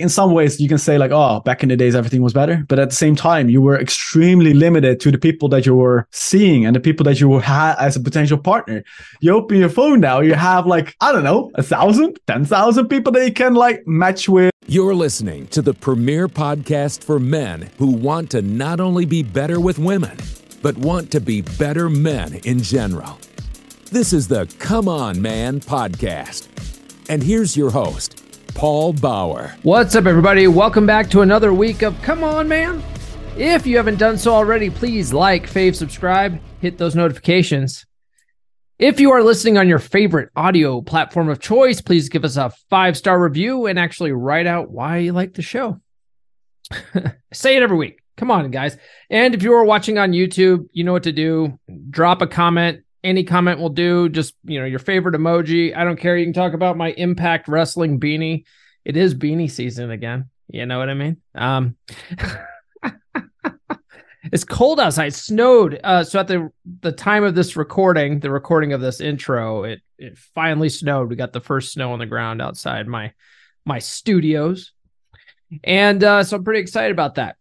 in some ways you can say like oh back in the days everything was better. But at the same time you were extremely limited to the people that you were seeing and the people that you had as a potential partner. You open your phone now you have like i don't know a thousand ten thousand people that you can like match with. You're listening to the premier podcast for men who want to not only be better with women but want to be better men in general. This is the come on man podcast. And here's your host Paul Bauer. What's up, everybody? Welcome back to another week of Come On Man. If you haven't done so already, please like, fave, subscribe, hit those notifications. If you are listening on your favorite audio platform of choice, please give us a five star review and actually write out why you like the show. Say it every week. Come on, guys. And if you are watching on YouTube, you know what to do. Drop a comment, any comment will do. Just, you know, your favorite emoji. I don't care. You can talk about my Impact Wrestling beanie. It is beanie season again. You know what I mean? Um, it's cold outside. Snowed. Uh, so at the the time of this recording, the recording of this intro, it it finally snowed. We got the first snow on the ground outside my my studios, and uh, so I'm pretty excited about that.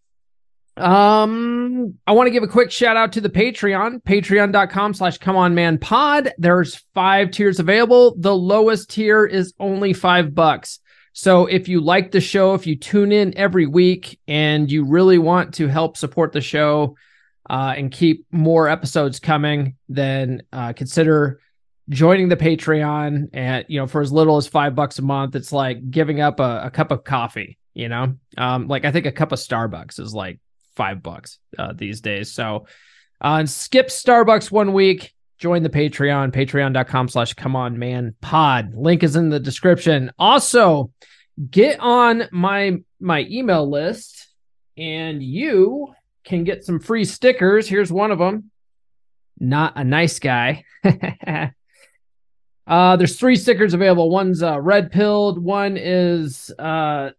Um, I want to give a quick shout out to the Patreon, patreon.com slash come on man pod. There's five tiers available. The lowest tier is only five bucks. So if you like the show, if you tune in every week and you really want to help support the show uh, and keep more episodes coming, then uh, consider joining the Patreon at, you know, for as little as five bucks a month. It's like giving up a, a cup of coffee, you know, um, like I think a cup of Starbucks is like five bucks uh, these days. So uh, skip Starbucks one week. Join the Patreon, patreon.com slash come on man pod. Link is in the description. Also, get on my my email list and you can get some free stickers. Here's one of them. Not a nice guy. uh, there's three stickers available. One's uh, red pilled. One is uh,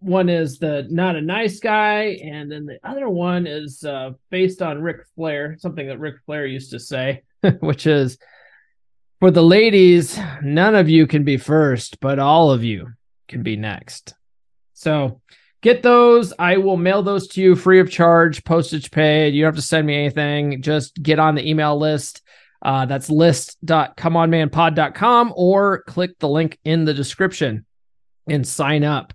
one is the not a nice guy, and then the other one is uh, based on Ric Flair, something that Ric Flair used to say, which is for the ladies, none of you can be first, but all of you can be next. So get those. I will mail those to you free of charge, postage paid. You don't have to send me anything. Just get on the email list. Uh, that's list.comeonmanpod.com or click the link in the description and sign up.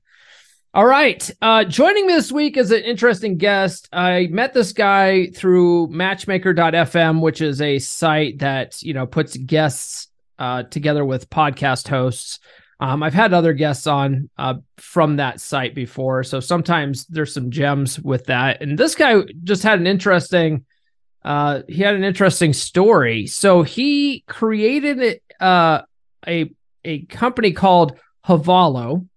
All right. Uh, joining me this week is an interesting guest. I met this guy through matchmaker.fm, which is a site that, you know, puts guests uh, together with podcast hosts. Um, I've had other guests on uh, from that site before. So sometimes there's some gems with that. And this guy just had an interesting, uh, he had an interesting story. So he created uh, a, a company called Havalo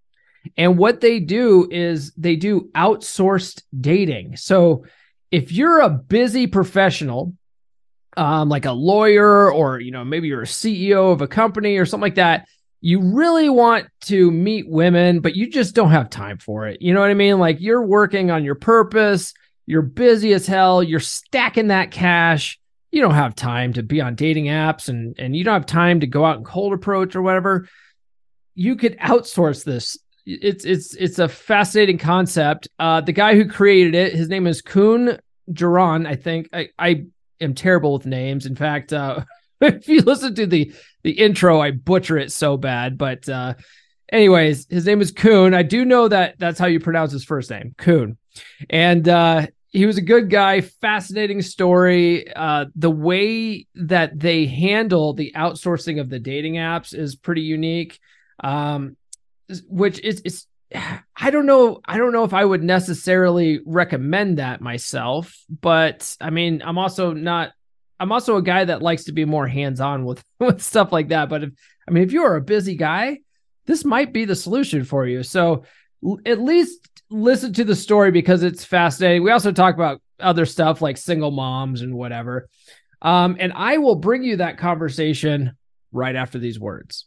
and what they do is they do outsourced dating. So if you're a busy professional, um, like a lawyer, or you know, maybe you're a CEO of a company or something like that, you really want to meet women, but you just don't have time for it. You know what I mean? Like you're working on your purpose, you're busy as hell, you're stacking that cash. You don't have time to be on dating apps and and you don't have time to go out and cold approach or whatever. You could outsource this it's it's it's a fascinating concept. Uh, the guy who created it, his name is Koen Jaran. I think I, I am terrible with names. In fact, uh, if you listen to the the intro, I butcher it so bad. But uh, anyways, his name is Koen. I do know that that's how you pronounce his first name, Koen. And uh, he was a good guy. Fascinating story. Uh, the way that they handle the outsourcing of the dating apps is pretty unique. Um, which is is I don't know I don't know if I would necessarily recommend that myself, but I mean, I'm also not I'm also a guy that likes to be more hands-on with with stuff like that, but if I mean, if you are a busy guy, this might be the solution for you. So at least listen to the story because it's fascinating. We also talk about other stuff like single moms and whatever. Um, and I will bring you that conversation right after these words.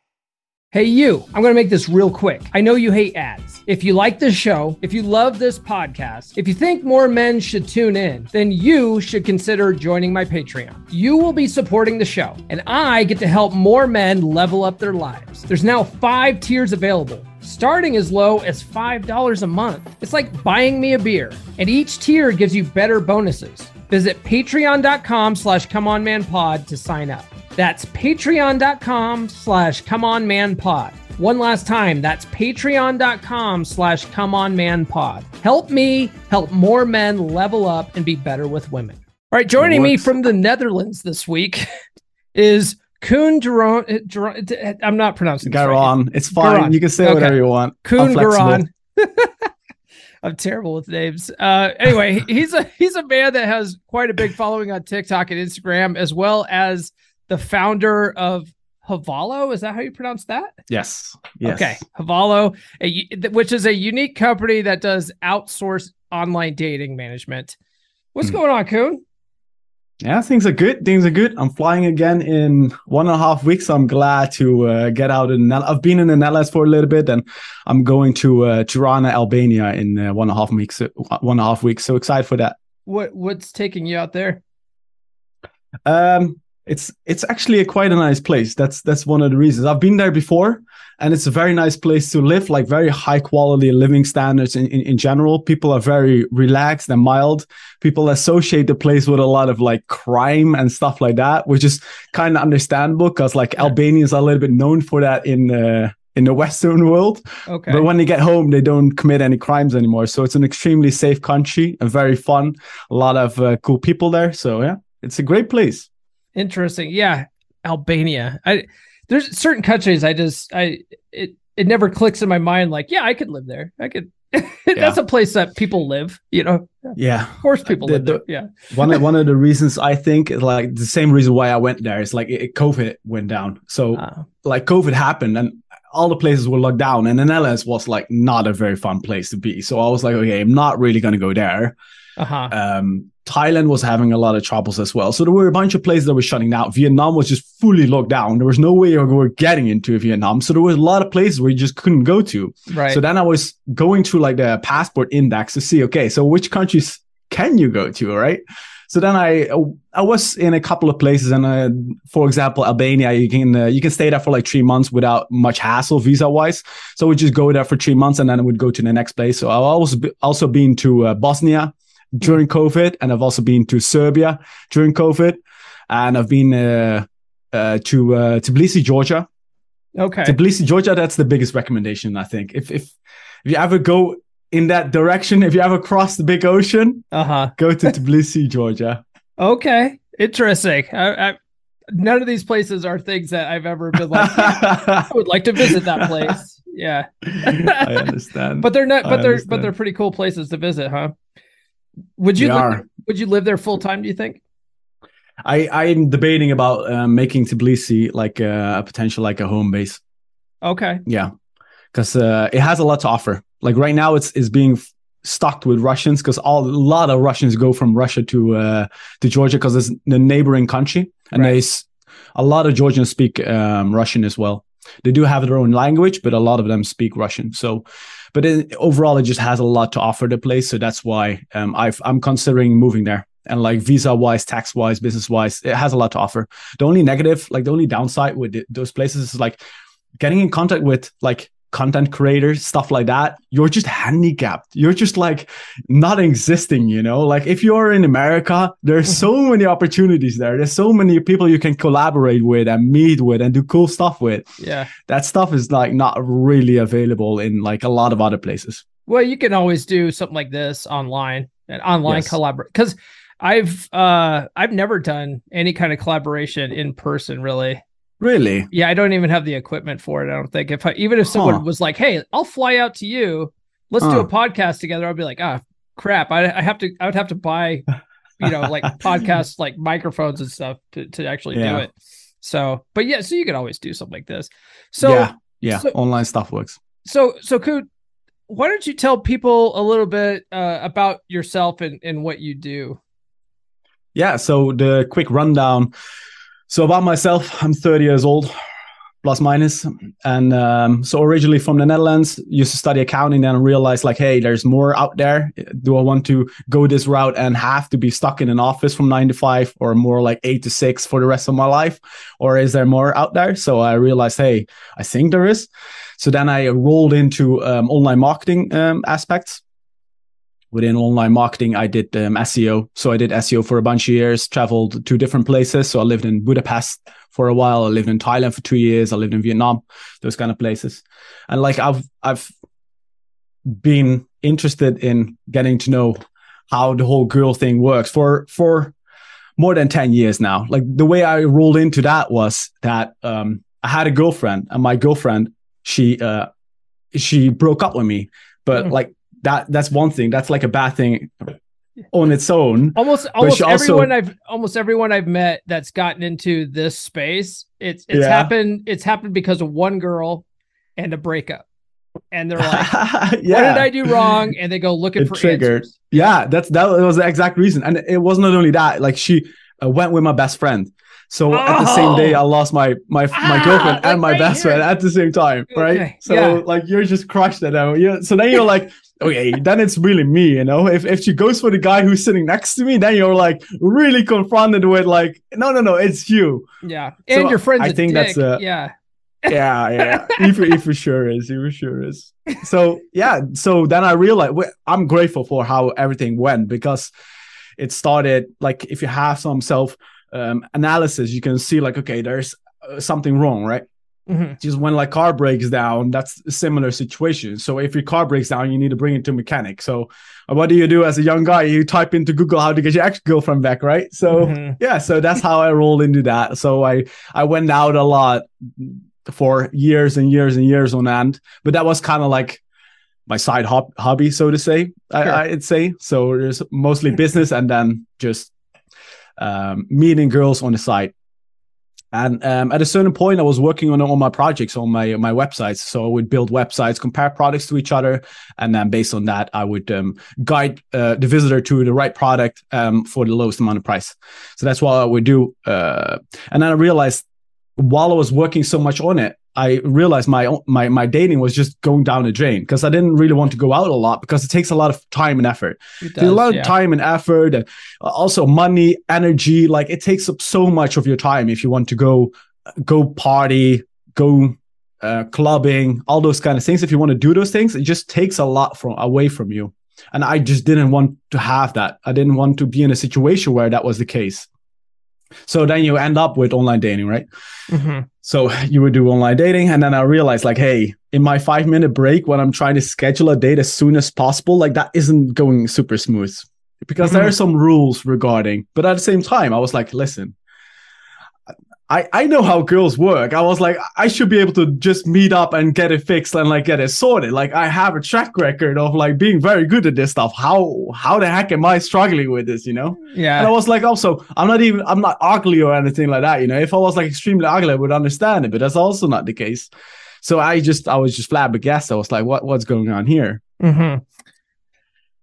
Hey, you, I'm going to make this real quick. I know you hate ads. If you like this show, if you love this podcast, if you think more men should tune in, then you should consider joining my Patreon. You will be supporting the show, and I get to help more men level up their lives. There's now five tiers available starting as low as $5 a month. It's like buying me a beer, and each tier gives you better bonuses. Visit patreon.com slash comeonmanpod to sign up. That's patreon.com slash comeonmanpod. One last time, that's patreon.com slash comeonmanpod. Help me help more men level up and be better with women. All right, joining me from the Netherlands this week is Koen Geron. Eh, eh, I'm not pronouncing Garon. Right. It's fine. Garon. You can say okay. whatever you want. Koen Garon. I'm terrible with names. Uh, anyway, he's a he's a man that has quite a big following on TikTok and Instagram, as well as the founder of Havalo. Is that how you pronounce that? Yes. yes. Okay. Havalo, a, which is a unique company that does outsource online dating management. What's hmm. going on, Koen? Yeah, things are good. Things are good. I'm flying again in one and a half weeks. I'm glad to uh, get out in. I've been in the Netherlands for a little bit, and I'm going to uh, Tirana, Albania, in uh, one and a half weeks. One and a half weeks. So excited for that. What What's taking you out there? Um, it's it's actually a quite a nice place. That's that's one of the reasons. I've been there before, and it's a very nice place to live. Like very high quality living standards in, in, in general. People are very relaxed and mild. People associate the place with a lot of like crime and stuff like that, which is kind of understandable because like. Albanians are a little bit known for that in the in the Western world. Okay. But when they get home, they don't commit any crimes anymore. So it's an extremely safe country and very fun. A lot of uh, cool people there. So yeah, it's a great place. Interesting. Yeah, Albania. I there's certain countries I just I it it never clicks in my mind like, yeah, I could live there. I could that's a place that people live, you know. Yeah. Of course people the, live there. Yeah. one of one of the reasons I think is like the same reason why I went there is like it, COVID went down. So uh, like COVID happened and all the places were locked down and the Netherlands was like not a very fun place to be. So I was like, okay, I'm not really gonna go there. Uh-huh. Um, Thailand was having a lot of troubles as well. So there were a bunch of places that were shutting down. Vietnam was just fully locked down. There was no way you were getting into Vietnam. So there was a lot of places where you just couldn't go to. Right. So then I was going through like the passport index to see, okay, so which countries can you go to, right? So then I I was in a couple of places, and uh, for example, Albania, you can uh, you can stay there for like three months without much hassle visa wise. So we just go there for three months, and then we'd go to the next place. So I was also been to uh, Bosnia, during COVID, and I've also been to Serbia during COVID, and I've been uh, uh, to uh, Tbilisi, Georgia. Okay, Tbilisi, Georgia. That's the biggest recommendation I think. If if if you ever go in that direction, if you ever cross the big ocean, uh huh, go to Tbilisi, Georgia. Okay, interesting. I, I, none of these places are things that I've ever been like. I would like to visit that place. Yeah, I understand. but they're not. But I they're understand. but they're pretty cool places to visit, huh? Would you live, would you live there full time? Do you think? I I'm debating about uh, making Tbilisi like uh, a potential like a home base. Okay. Yeah, because uh, it has a lot to offer. Like right now, it's is being stocked with Russians because all a lot of Russians go from Russia to uh, to Georgia because it's the neighboring country, and right. they a lot of Georgians speak um, Russian as well. They do have their own language, but a lot of them speak Russian. So but it, overall, it just has a lot to offer the place. So that's why um, i am considering moving there. And like visa wise, tax wise, business wise, it has a lot to offer. The only negative, like the only downside with it, those places is like getting in contact with like content creators, stuff like that, you're just handicapped. You're just like not existing, you know? Like if you're in America, there's mm-hmm. so many opportunities there. There's so many people you can collaborate with and meet with and do cool stuff with. Yeah. That stuff is like not really available in like a lot of other places. Well, you can always do something like this online and online yes. collaborate because I've uh I've never done any kind of collaboration in person really. Really? Yeah, I don't even have the equipment for it. I don't think. If I, even if someone huh. was like, "Hey, I'll fly out to you," let's do a podcast together. I'd be like, ah, crap. I, I have to, I would have to buy, you know, like podcast, like microphones and stuff to, to actually do it. So, but yeah, so you could always do something like this. So, yeah, yeah, so- online stuff works. so, so Koen, why don't you tell people a little bit uh, about yourself and, and what you do? Yeah, so the quick rundown. So about myself, I'm 30 years old, plus minus, and um, so originally from the Netherlands, used to study accounting, then realized like, hey, there's more out there. Do I want to go this route and have to be stuck in an office from nine to five, or more like eight to six for the rest of my life, or is there more out there? So I realized, hey, I think there is. So then I rolled into um, online marketing um, aspects within online marketing, I did um, SEO. So I did SEO for a bunch of years, traveled to different places. So I lived in Budapest for a while. I lived in Thailand for two years. I lived in Vietnam, those kind of places. And like I've, I've been interested in getting to know how the whole girl thing works for, for more than 10 years now. Like the way I rolled into that was that, um, I had a girlfriend and my girlfriend, she, uh, she broke up with me, but Mm. like that, that's one thing. That's like a bad thing on its own. Almost, almost she also- everyone I've, almost everyone I've met that's gotten into this space, it's, it's Yeah. happened, it's happened because of one girl and a breakup. And they're like, yeah. what did I do wrong? And they go looking It for triggered. answers. Yeah, that's that was the exact reason, and it was not only that. Like she uh, went with my best friend, so at the same day, I lost my my my Ah, girlfriend like and my right best here. friend at the same time, right? Okay, So yeah. like you're just crushed at them. Yeah. So then you're like, okay, then it's really me, you know. If if she goes for the guy who's sitting next to me, then you're like really confronted with like, no, no, no, it's you. Yeah. And So your friend's I think that's a- yeah. yeah, yeah. he, for, sure is. He for sure is. So yeah. So then I realized I'm grateful for how everything went because it started like if you have some self um, analysis, you can see like okay, there's uh, something wrong, right? Mhm. Just when like car breaks down, that's a similar situation. So if your car breaks down, you need to bring it to a mechanic. So uh, what do you do as a young guy? You type into Google how to get your ex girlfriend back, right? So Mhm. yeah so that's how i rolled into that so i i went out a lot for years and years and years on end but that was kind of like my side hop- hobby so to say I, I'd say so there's mostly business and then just um, meeting girls on the side and um, at a certain point i was working on all my projects on my my websites so i would build websites compare products to each other and then based on that i would um, guide uh, the visitor to the right product um, for the lowest amount of price so that's what I would do. Uh, and then I realized while I was working so much on it, I realized my own- my my dating was just going down the drain because I didn't really want to go out a lot because it takes a lot of time and effort. It There's a does, lot of time and effort, and also money, energy. Like it takes up so much of your time if you want to go go party, go uh, clubbing, all those kind of things. If you want to do those things, it just takes a lot from away from you. And I just didn't want to have that. I didn't want to be in a situation where that was the case. So then you end up with online dating, right? Mhm. So you would do online dating, and then I realized, like, hey, in my five minute break, when I'm trying to schedule a date as soon as possible, like that isn't going super smooth because there Mhm. are some rules regarding. But at the same time, I was like, listen, I I know how girls work. I was like, I should be able to just meet up and get it fixed and like get it sorted. Like I have a track record of like being very good at this stuff. How how the heck am I struggling with this? You know? And I was like, also, I'm not even, I'm not ugly or anything like that. You know, if I was like extremely ugly, I would understand it, but that's also not the case. So I just, I was just flabbergasted. I was like, what, what's going on here? Mhm.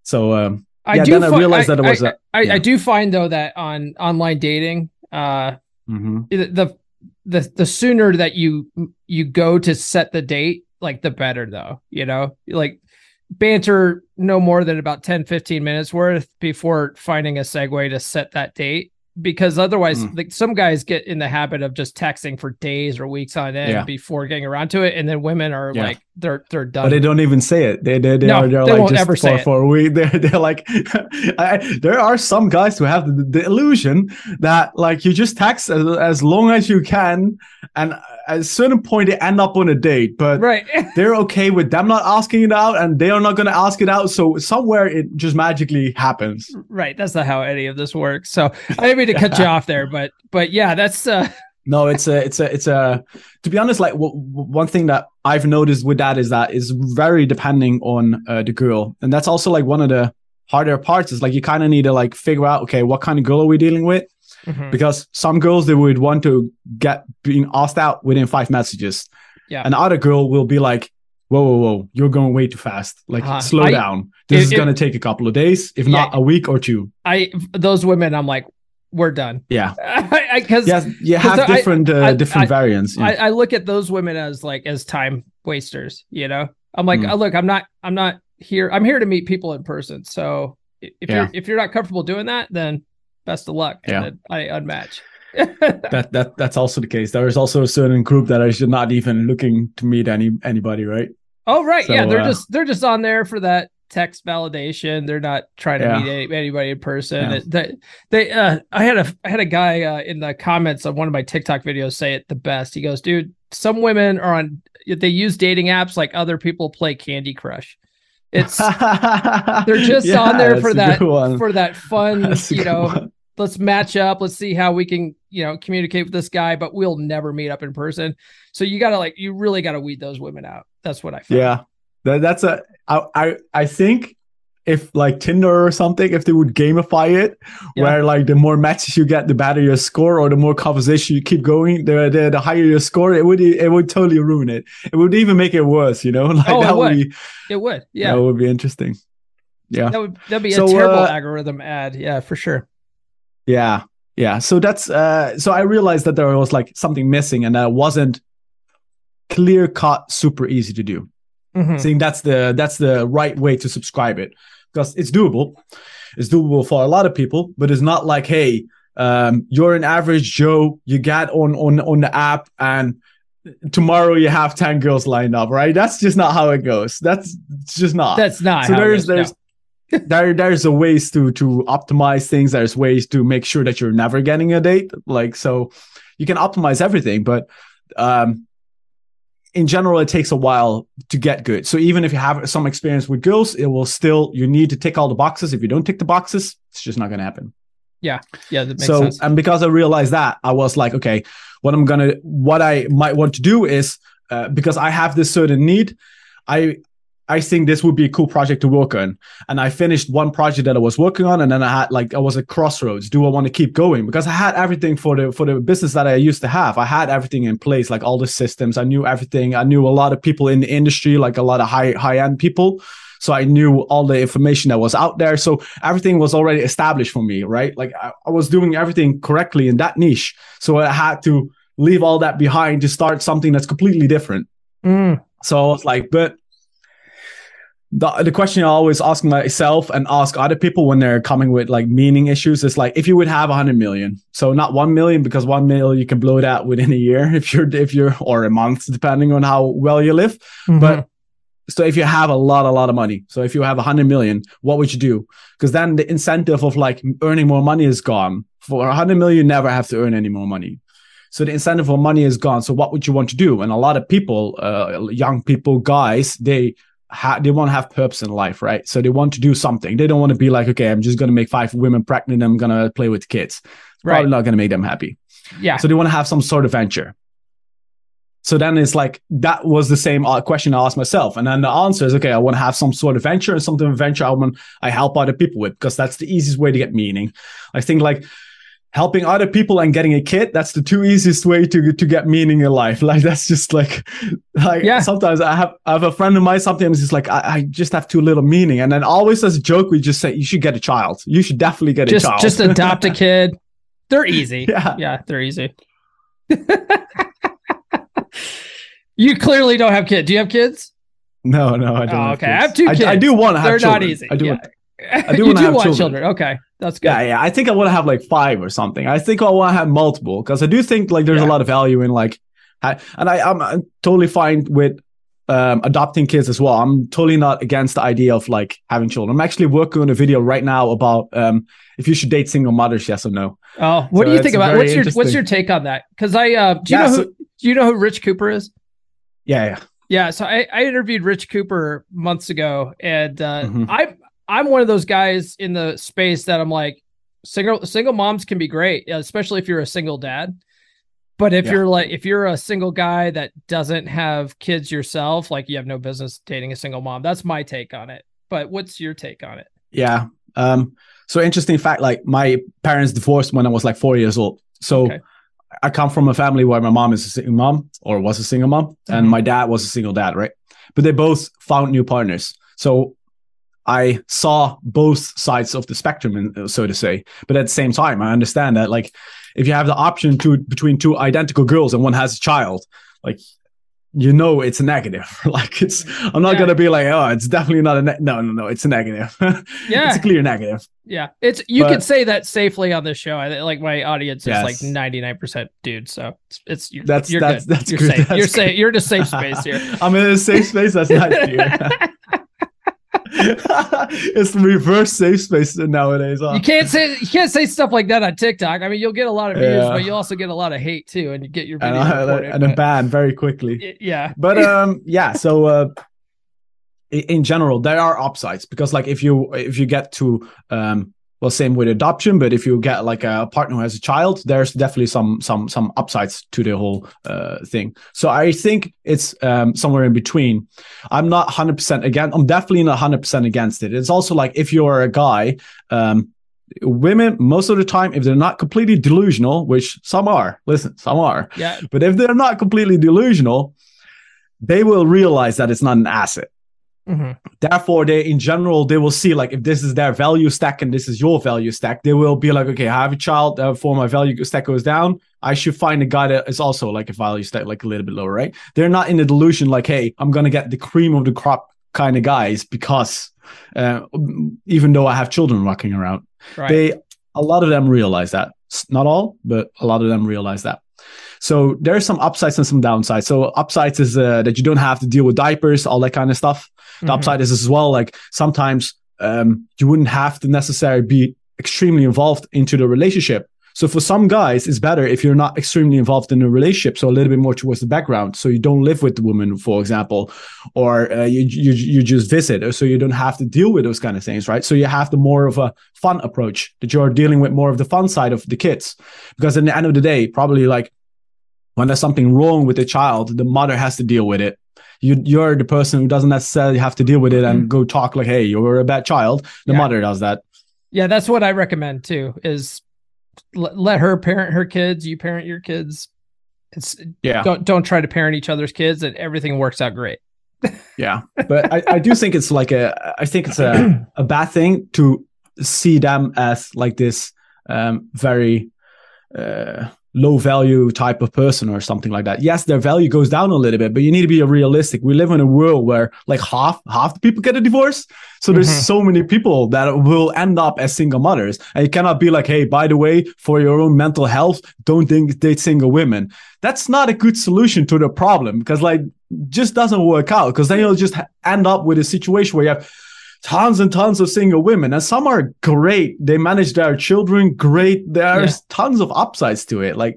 So, um, I Yeah, do then I fi- realized that it was I, a- I, yeah. I do find though that on online dating, uh, mhm. the, the the the sooner that you you go to set the date, like the better though. You know, like banter no more than about 10, 15 minutes worth before finding a segue to set that date. Because otherwise, Mm. like some guys get in the habit of just texting for days or weeks on end Yeah. before getting around to it, and then women are Yeah. like they're they're done. but they don't even say it. They, they, they No, are, they're they like just for, for week. They're, they're like, I, there are some guys who have the, the illusion that like you just text as, as long as you can. And at a certain point, they end up on a date, but right. they're okay with them not asking it out and they are not going to ask it out so somewhere it just magically happens right. That's not how any of this works. So I didn't mean to cut you off there, but but yeah, that's uh no it's a it's a it's a to be honest like w- w- one thing that I've noticed with that is that it's very depending on uh, the girl, and that's also like one of the harder parts. Is like you kind of need to like figure out okay, what kind of girl are we dealing with? Mhm. Because some girls they would want to get being asked out within five messages, Yeah. and other girl will be like, "Whoa, whoa, whoa, you're going way too fast. Like Uh, slow I- down. This it- is gonna take a couple of days, if Yeah. not a week or two. I those women, I'm like, we're done. Yeah, Because yes, you have I- different uh, I- different I- variants. yeah. I, I look at those women as like as time wasters. You know, I'm like, Mm. oh, look, I'm not, I'm not here. I'm here to meet people in person. So if Yeah. you're if you're not comfortable doing that, then best of luck. And Yeah. I unmatch. that that that's also the case. There is also a certain group that is not even looking to meet any anybody, right? oh right, So, yeah, they're uh, just they're just on there for that text validation. They're not trying to Yeah. meet any, anybody in person. Yeah. They, they uh, I had a I had a guy uh, in the comments of one of my TikTok videos say it the best. He goes, dude, some women are on they use dating apps like other people play Candy Crush. It's they're just Yeah, on there for that for that fun, That's you know, one. let's match up, let's see how we can, you know, communicate with this guy, but we'll never meet up in person. So you gotta like you really gotta weed those women out. That's what I found. Yeah, that, that's a. I, I I think if like Tinder or something, if they would gamify it, Yeah. where like the more matches you get, the better your score, or the more conversation you keep going, the the, the higher your score, it would it would totally ruin it. It would even make it worse, you know. Like Oh, it that would would. be It would. Yeah. that would be interesting. Yeah. That would that'd be So, a terrible uh, algorithm ad. Yeah, for sure. Yeah. Yeah. So that's uh so I realized that there was like something missing and that it wasn't clear cut, super easy to do. Mhm. I think that's the that's the right way to subscribe it. Because it's doable. It's doable for a lot of people, but it's not like, hey, um, you're an average Joe, you get on on on the app and tomorrow you have 10 girls lined up, right? That's just not how it goes. That's it's just not That's not so it there's no. there's there there's a ways to to optimize things there's ways to make sure that you're never getting a date like so you can optimize everything but um in general it takes a while to get good. So even if you have some experience with girls it will still you need to tick all the boxes. If you don't tick the boxes it's just not going to happen. Yeah, yeah, that makes so sense. and because i realized that i was like okay what i'm gonna what i might want to do is uh, because i have this certain need i i think this would be a cool project to work on and i finished one project that i was working on and then i had like i was at crossroads do i want to keep going because i had everything for the for the business that i used to have i had everything in place like all the systems i knew everything i knew a lot of people in the industry like a lot of high high end people so I knew all the information that was out there. So everything was already established for me, right? Like I, I was doing everything correctly in that niche. So I had to leave all that behind to start something that's completely different. Mm, So I was like, but the, the question I always ask myself and ask other people when they're coming with like meaning issues is like, if you would have hundred million, so not one million, because one million you can blow that within a year if you're, if you're, or a month, depending on how well you live. mhm. But so if you have a lot, a lot of money, so if you have hundred million, what would you do? Because then the incentive of like earning more money is gone. For hundred million, you never have to earn any more money. So the incentive for money is gone. So what would you want to do? And a lot of people, uh, young people, guys, they ha- they want to have purpose in life, right? So they want to do something. They don't want to be like, okay, I'm just going to make five women pregnant. I'm going to play with kids. Right. Probably not going to make them happy. yeah. So they want to have some sort of venture. So then it's like that was the same uh, question I asked myself, and then the answer is okay. I want to have some sort of venture and something of venture I want I help other people with because that's the easiest way to get meaning. I think like helping other people and getting a kid that's the two easiest way to to get meaning in life. Like that's just like like Yeah. sometimes I have I have a friend of mine. Sometimes it's like I, I just have too little meaning, and then always as a joke we just say you should get a child. You should definitely get just a child. just adopt a kid. They're easy. Yeah. Yeah, they're easy. you clearly don't have kids. Do you have kids? No, no, I don't. Oh, okay. kids. I have two I, kids. I do want to have They're children. not easy. I do. yeah. want- I do you wanna do want children. children. Okay, that's good. Yeah, yeah. I think I want to have like five or something. I think I want to have multiple because I do think like there's Yeah. a lot of value in like, and I, I'm, I'm totally fine with um, adopting kids as well. I'm totally not against the idea of like having children. I'm actually working on a video right now about um, if you should date single mothers, yes or no. Oh, what So do you think about what's your what's your take on that? Because I uh, do you Yeah, know so- who do you know who Rich Cooper is? Yeah, yeah. Yeah, so I, I interviewed Rich Cooper months ago, and uh, Mhm. I I'm one of those guys in the space that I'm like single single moms can be great, especially if you're a single dad. But if Yeah. you're like if you're a single guy that doesn't have kids yourself, like you have no business dating a single mom. That's my take on it. But what's your take on it? Yeah. Um, so interesting fact, like my parents divorced when I was like four years old. So Okay. I come from a family where my mom is a single mom or was a single mom, and Mhm. my dad was a single dad, right? But they both found new partners. So I saw both sides of the spectrum, uh, so to say. But at the same time, I understand that like if you have the option to between two identical girls and one has a child, like you know it's a negative. like it's I'm not Yeah. gonna be like, oh, it's definitely not a ne-. no, no, no, it's a negative. Yeah. it's a clear negative. Yeah, it's you But- can say that safely on this show. I like my audience is Yes. like ninety nine percent dudes, so it's, it's you're, That's- you're that's- good. that's you're good. safe. That's you're safe. You're in a safe space here. I'm in a safe space. That's nice to hear. it's the reverse safe space nowadays. Huh? You can't say you can't say stuff like that on TikTok. I mean, you'll get a lot of views, Yeah. but you also get a lot of hate too, and you get your and, video I, reported. and a ban very quickly. yeah, But um, yeah. So uh, in general, there are upsides because like if you if you get to um, well, same with adoption, but if you get like a partner who has a child, there's definitely some some some upsides to the whole uh, thing. So I think it's um, somewhere in between. I'm not 100% against. I'm definitely not 100% against it. It's also like if you're a guy, um, women most of the time, if they're not completely delusional, which some are, listen, some are, yeah, but if they're not completely delusional, they will realize that it's not an asset. Mhm. Therefore, they in general they will see like if this is their value stack and this is your value stack, they will be like, okay, I have a child. Therefore, my value stack goes down. I should find a guy that is also like a value stack like a little bit lower, right? They're not in a delusion like, hey, I'm gonna get the cream of the crop kind of guys because uh, even though I have children walking around, right. they a lot of them realize that not all but a lot of them realize that so there's some upsides and some downsides. So upsides is uh, that you don't have to deal with diapers all that kind of stuff. The Mhm. upside is as well like sometimes um, you wouldn't have to necessarily be extremely involved into the relationship. So for some guys it's better if you're not extremely involved in a relationship so a little bit more towards the background. So you don't live with the woman for example or uh, you, you you just visit so you don't have to deal with those kind of things right? So you have the more of a fun approach that you're dealing with more of the fun side of the kids. Because at the end of the day probably like when there's something wrong with the child the mother has to deal with it you you're the person who doesn't necessarily have to deal with it and go talk like hey you're a bad child the Yeah. mother does that Yeah, that's what I recommend too. Is l- let her parent her kids, you parent your kids. It's yeah don't don't try to parent each other's kids, and everything works out great. Yeah, but I, I do think it's like a I think it's a a bad thing to see them as like this um, very uh, low value type of person or something like that. Yes, their value goes down a little bit, but you need to be realistic. We live in a world where like half half the people get a divorce, so there's Mhm. so many people that will end up as single mothers, and you cannot be like, hey, by the way, for your own mental health, don't date single women. That's not a good solution to the problem because like just doesn't work out because then you'll just end up with a situation where you have tons and tons of single women and some are great. They manage their children great. There's Yeah. tons of upsides to it. Like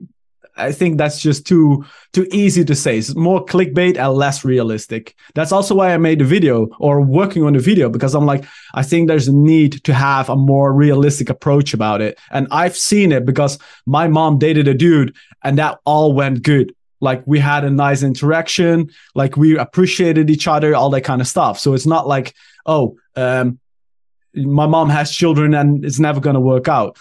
i think that's just too too easy to say. It's more clickbait and less realistic. That's also why i made the video or working on the video because i'm like i think there's a need to have a more realistic approach about it. And i've seen it because my mom dated a dude and that all went good. Like we had a nice interaction. Like we appreciated each other all that kind of stuff. So it's not like oh um my mom has children and it's never going to work out.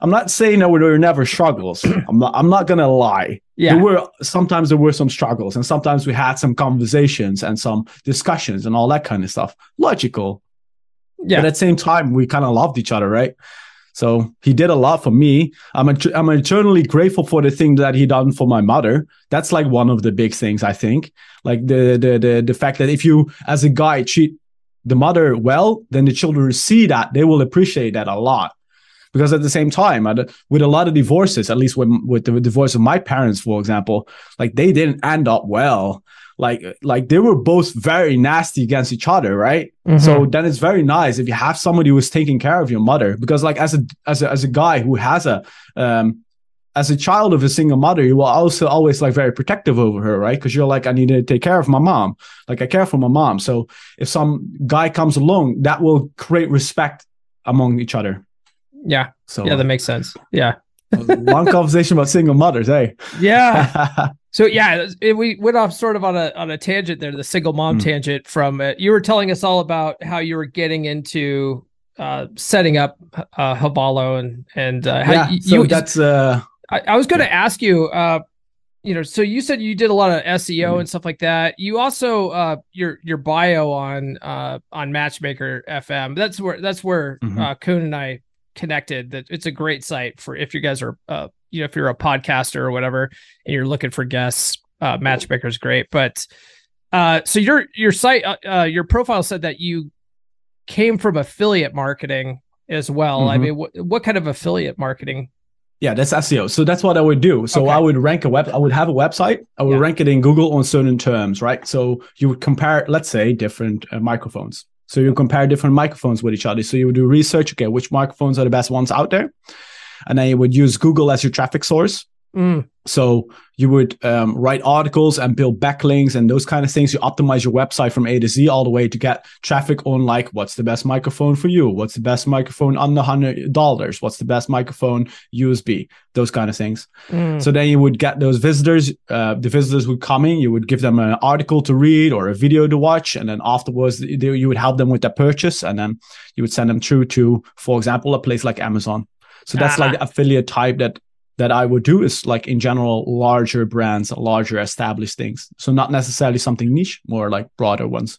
I'm not saying that there were never struggles. I'm not i'm not going to lie. Yeah, there were sometimes there were some struggles and sometimes we had some conversations and some discussions and all that kind of stuff. Logical. Yeah, but at the same time we kind of loved each other right? So he did a lot for me. I'm et- i'm eternally grateful for the thing that he done for my mother. That's like one of the big things i think. Like the the the, the fact that if you as a guy treat the mother well then the children see that they will appreciate that a lot. Because at the same time with a lot of divorces at least with, with the divorce of my parents for example like they didn't end up well. Like like they were both very nasty against each other right? Mhm. so then it's very nice if you have somebody who's taking care of your mother. Because like as a as a as a guy who has a um as a child of a single mother you will also always like very protective over her right because you're like i need to take care of my mom like i care for my mom so if some guy comes along that will create respect among each other yeah, so yeah. That makes sense. Yeah, Long conversation about single mothers, hey. Yeah. so yeah, it, we went off sort of on a on a tangent there, the single mom Mm. tangent from it. You were telling us all about how you were getting into uh, setting up uh, Havalo and and uh, how yeah. you, so you- that's uh I, I was going to ask you, uh, you know, so you said you did a lot of SEO Mhm. and stuff like that. You also uh, your your bio on uh, on Matchmaker FM. That's where that's where Mhm. uh, Koen and I connected. That it's a great site for if you guys are, uh, you know, if you're a podcaster or whatever, and you're looking for guests. Uh, Matchmaker is great, but uh, so your your site, uh, uh, your profile said that you came from affiliate marketing as well. I Mhm. mean, what what kind of affiliate marketing? Yeah, that's SEO. So that's what I would do. So Okay. I would rank a web. I would have a website. I would Yeah. rank it in Google on certain terms, right? So you would compare, let's say, different uh, microphones. So you compare different microphones with each other. So you would do research. Okay, which microphones are the best ones out there? And then you would use Google as your traffic source. Mm, So you would um, write articles and build backlinks and those kind of things. You optimize your website from A to Z all the way to get traffic on like what's the best microphone for you? What's the best microphone under hundred dollars? What's the best microphone USB? Those kind of things. mm. So then you would get those visitors. Uh, the visitors would come in. You would give them an article to read or a video to watch, and then afterwards you would help them with their purchase, and then you would send them through to, for example, a place like Amazon. So that's like Ah. the affiliate type that that I would do is like in general larger brands, larger established things. So not necessarily something niche, more like broader ones.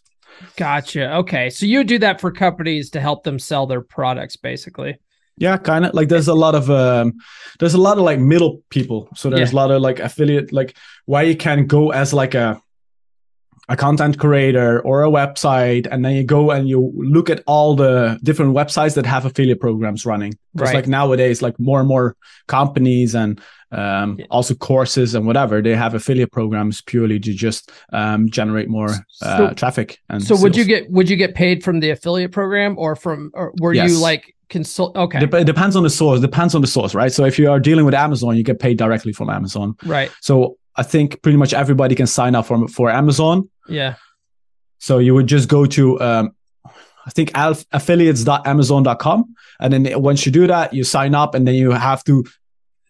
Gotcha. Okay. So you do that for companies to help them sell their products, basically. Yeah, kind of like there's a lot of um there's a lot of like middle people. So there's a lot of like affiliate like why you can go as like a a content creator or a website and then you go and you look at all the different websites that have affiliate programs running because Right. like nowadays like more and more companies and um, Yeah. also courses and whatever they have affiliate programs purely to just um, generate more uh, So- traffic and So would you get would you get paid from the affiliate program or from or were you like consult okay. It depends on the source depends on the source right so if you are dealing with amazon you get paid directly from amazon right. so i think pretty much everybody can sign up for, for amazon Yeah. so you would just go to um, i think affiliates.amazon.com and then once you do that you sign up and then you have to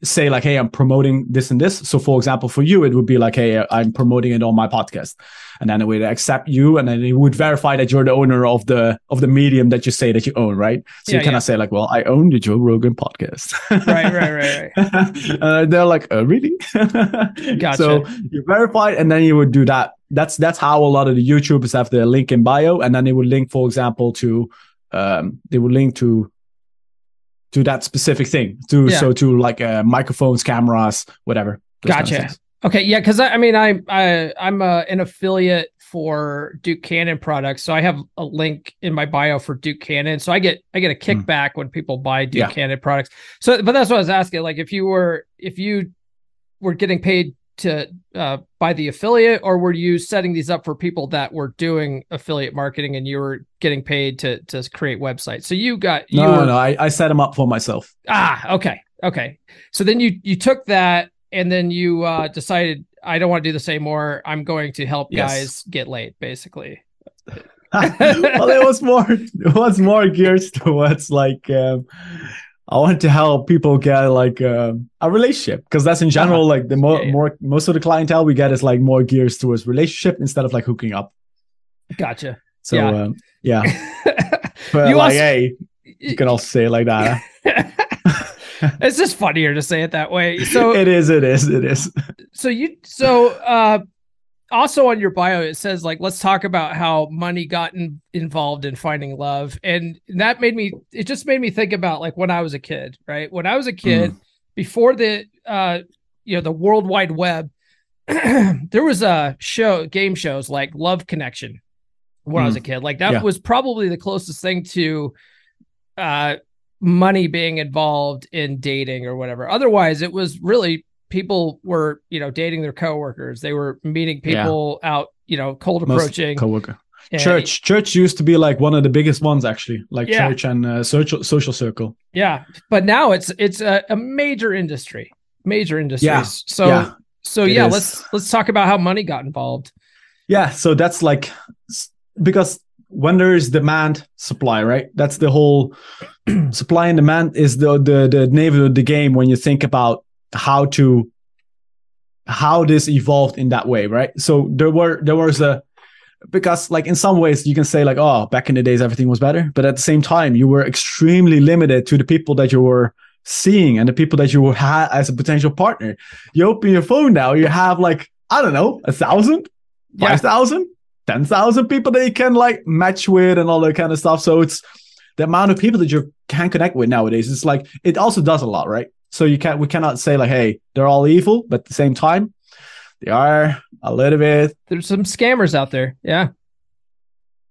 say like hey i'm promoting this and this. So for example for you it would be like hey i'm promoting it on my podcast. And then it would accept you and then it would verify that you're the owner of the of the medium that you say that you own right? So Yeah, you cannot say like well i own the joe rogan podcast. Right, right, right, right. Uh, they're like uh, really? Gotcha. so you verify it and then you would do that. That's that's how a lot of the youtubers have their link in bio and then they would link for example to um they would link to to that specific thing to Yeah. so to like uh, microphones cameras whatever those kind of Gotcha. Okay, yeah, because I, I mean, I, I I'm uh an affiliate for Duke Cannon products, so I have a link in my bio for Duke Cannon, so I get I get a kickback when people buy Duke Hmm. Yeah. Cannon products. So, but that's what I was asking. Like, if you were if you were getting paid to uh, buy the affiliate, or were you setting these up for people that were doing affiliate marketing and you were getting paid to to create websites? So you got you no were, no, no I, I set them up for myself Ah, okay. Okay. So then you you took that and then you uh decided I don't want to do this anymore. I'm going to help Yes. guys get laid, basically. well it was more it was more geared towards like um I want to help people get like um, a relationship because that's in general like the more Yeah, yeah. more most of the clientele we get is like more gears towards relationship instead of like hooking up. Gotcha. So Yeah. um, yeah, but You like also- hey, you can also say it like that. it's just funnier to say it that way. So it is, it is, it is. so you so uh also on your bio it says like let's talk about how money got in, involved in finding love and that made me it just made me think about like when i was a kid right when i was a kid Mm. before the uh you know the world wide web there was a show game shows like love connection when i was a kid like that Mm. Yeah. was probably the closest thing to uh money being involved in dating or whatever otherwise it was really people were you know dating their coworkers they were meeting Yeah. people out you know cold Most approaching coworker. And- Church, church used to be like one of the biggest ones actually, like Yeah. church and uh, social social circle. yeah but now it's it's a, a major industry major industries Yeah. so Yeah. so It yeah is. let's let's talk about how money got involved Yeah, so that's like because when there is demand supply right that's the whole supply and demand is the the the name of the game when you think about how to how this evolved in that way right? So there were there was a because like in some ways you can say like oh back in the days everything was better but at the same time you were extremely limited to the people that you were seeing and the people that you had as a potential partner. You open your phone now you have like i don't know a thousand Yeah. five thousand ten thousand people that you can like match with and all that kind of stuff. So it's the amount of people that you can connect with nowadays it's like it also does a lot right so you can't we cannot say like hey they're all evil but at the same time they are a little bit There's some scammers out there. Yeah.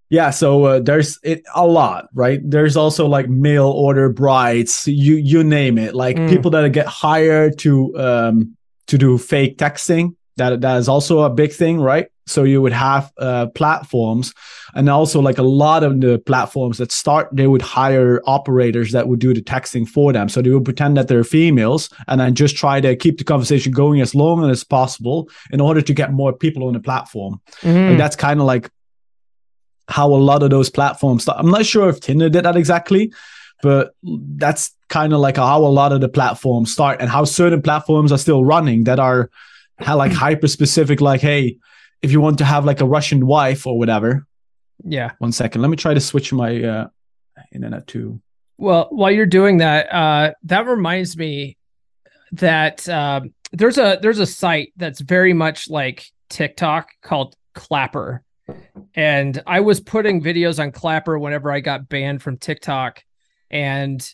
yeah, so uh, there's it a lot, right? There's also like mail order brides, you you name it, like Mm. people that get hired to um to do fake texting. That that is also a big thing, right? So you would have uh, platforms, and also like a lot of the platforms that start, they would hire operators that would do the texting for them. So they would pretend that they're females, and then just try to keep the conversation going as long as possible in order to get more people on the platform. Mhm. Like that's kind of like how a lot of those platforms start. I'm not sure if Tinder did that exactly, but that's kind of like how a lot of the platforms start and how certain platforms are still running that are like hyper specific. Like, hey, if you want to have like a Russian wife or whatever, Yeah. one second, let me try to switch my uh, internet to. Well, while you're doing that, uh, that reminds me that um, there's a there's a site that's very much like TikTok called Clapper, and I was putting videos on Clapper whenever I got banned from TikTok, and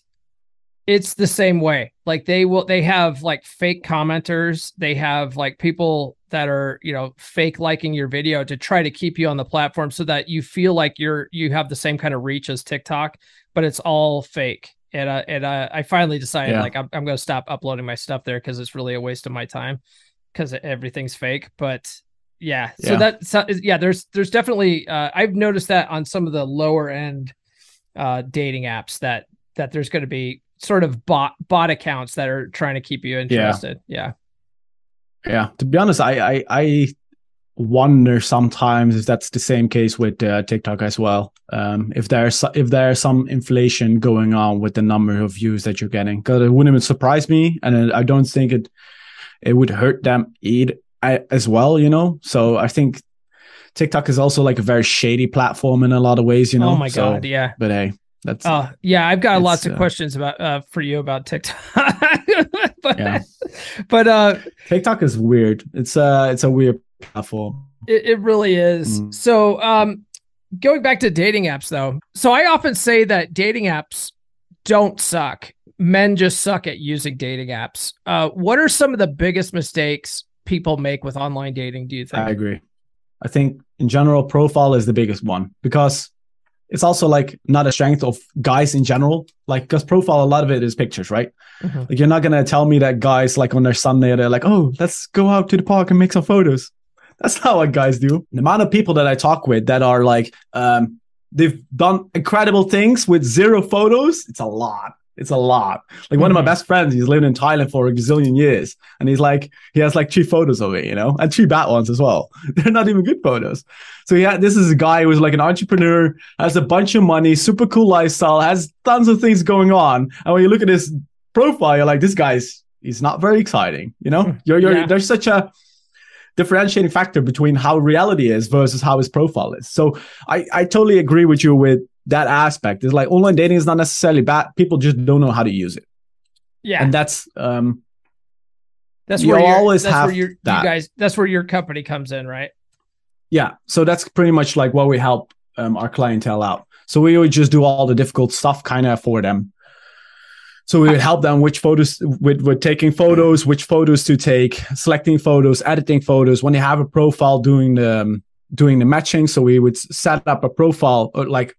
it's the same way. Like they will they have like fake commenters, they have like people that are you know fake liking your video to try to keep you on the platform so that you feel like you're you have the same kind of reach as TikTok but it's all fake. And uh, and uh, I finally decided Yeah. like I'm I'm gonna stop uploading my stuff there because it's really a waste of my time because everything's fake. But yeah, so Yeah. that so, yeah, there's there's definitely uh, I've noticed that on some of the lower end uh, dating apps that that there's going to be sort of bot bot accounts that are trying to keep you interested. Yeah, Yeah, to be honest, I I, I wonder sometimes if that's the same case with uh, TikTok as well. Um, if there's if there's some inflation going on with the number of views that you're getting, because it wouldn't even surprise me, and I don't think it it would hurt them eat as well. You know, so I think TikTok is also like a very shady platform in a lot of ways. You know. oh my So- god, yeah. But hey, that's Oh yeah, I've got lots of uh, questions about uh, for you about TikTok. but Yeah. but uh TikTok is weird. It's uh it's a weird platform. It, it really is. Mm. So, um, going back to dating apps, though. So, I often say that dating apps don't suck. Men just suck at using dating apps. Uh, what are some of the biggest mistakes people make with online dating? Do you think? I agree. I think in general, profile is the biggest one because it's also like not a strength of guys in general. Like, because profile, a lot of it is pictures, right? Mhm. Like, you're not gonna tell me that guys like on their Sunday they're like, oh, let's go out to the park and make some photos. That's not what guys do. The amount of people that I talk with that are like, um, they've done incredible things with zero photos. It's a lot. It's a lot. Like one of my Mhm. best friends, he's lived in Thailand for a gazillion years, and he's like, he has like three photos of it, you know, and three bad ones as well. They're not even good photos. So yeah, this is a guy who's like an entrepreneur, has a bunch of money, super cool lifestyle, has tons of things going on. And when you look at his profile, you're like, this guy's he's not very exciting. You know, you're you're Yeah. there's such a differentiating factor between how reality is versus how his profile is. So I I totally agree with you with that aspect. is like online dating is not necessarily bad. People just don't know how to use it, Yeah, and that's um that's where you're- always that's have where you guys. That's where your company comes in, right? Yeah. So that's pretty much like what we help um, our clientele out. So we would just do all the difficult stuff kind of for them. So we would help them which photos with, with taking photos, which photos to take, selecting photos, editing photos. When they have a profile, doing the um, doing the matching. So we would set up a profile, or like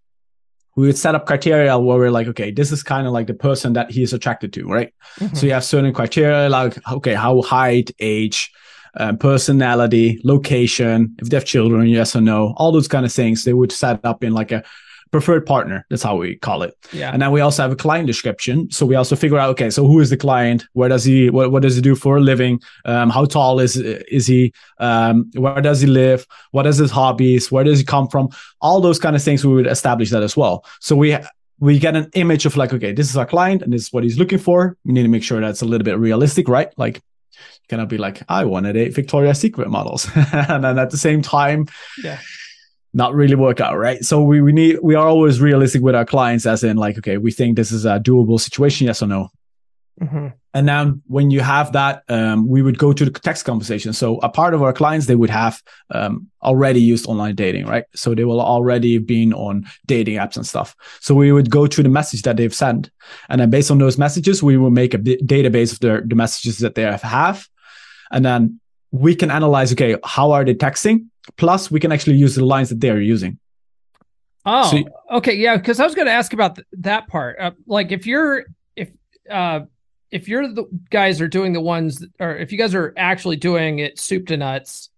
we would set up criteria where we're like, okay, this is kind of like the person that he is attracted to, right? So you have certain criteria like, okay, how height, age, uh, personality, location, if they have children, yes or no, all those kind of things. They would set up in like a preferred partner. That's how we call it. Yeah. And then we also have a client description. So we also figure out, okay, so who is the client? Where does he, what, what does he do for a living? Um, how tall is, is he? Um, where does he live? What is his hobbies? Where does he come from? All those kind of things, we would establish that as well. So we, we get an image of like, okay, this is our client and this is what he's looking for. We need to make sure that's a little bit realistic, right? Like, you cannot be like, I want to date Victoria's Secret models. and then at the same time, Yeah. Not really work out, right? So we, we need we are always realistic with our clients, as in like, okay, we think this is a doable situation, yes or no. Mhm. And then when you have that, um, we would go to the text conversation. So a part of our clients, they would have um, already used online dating, right? So they will already been on dating apps and stuff. So we would go to the message that they've sent, and then based on those messages, we will make a b- database of the the messages that they have, and then we can analyze. Okay, how are they texting? Plus, we can actually use the lines that they are using. Oh, So- okay, yeah. Because I was going to ask about th- that part. Uh, like, if you're if uh if you're the guys are doing the ones, that- or if you guys are actually doing it soup to nuts,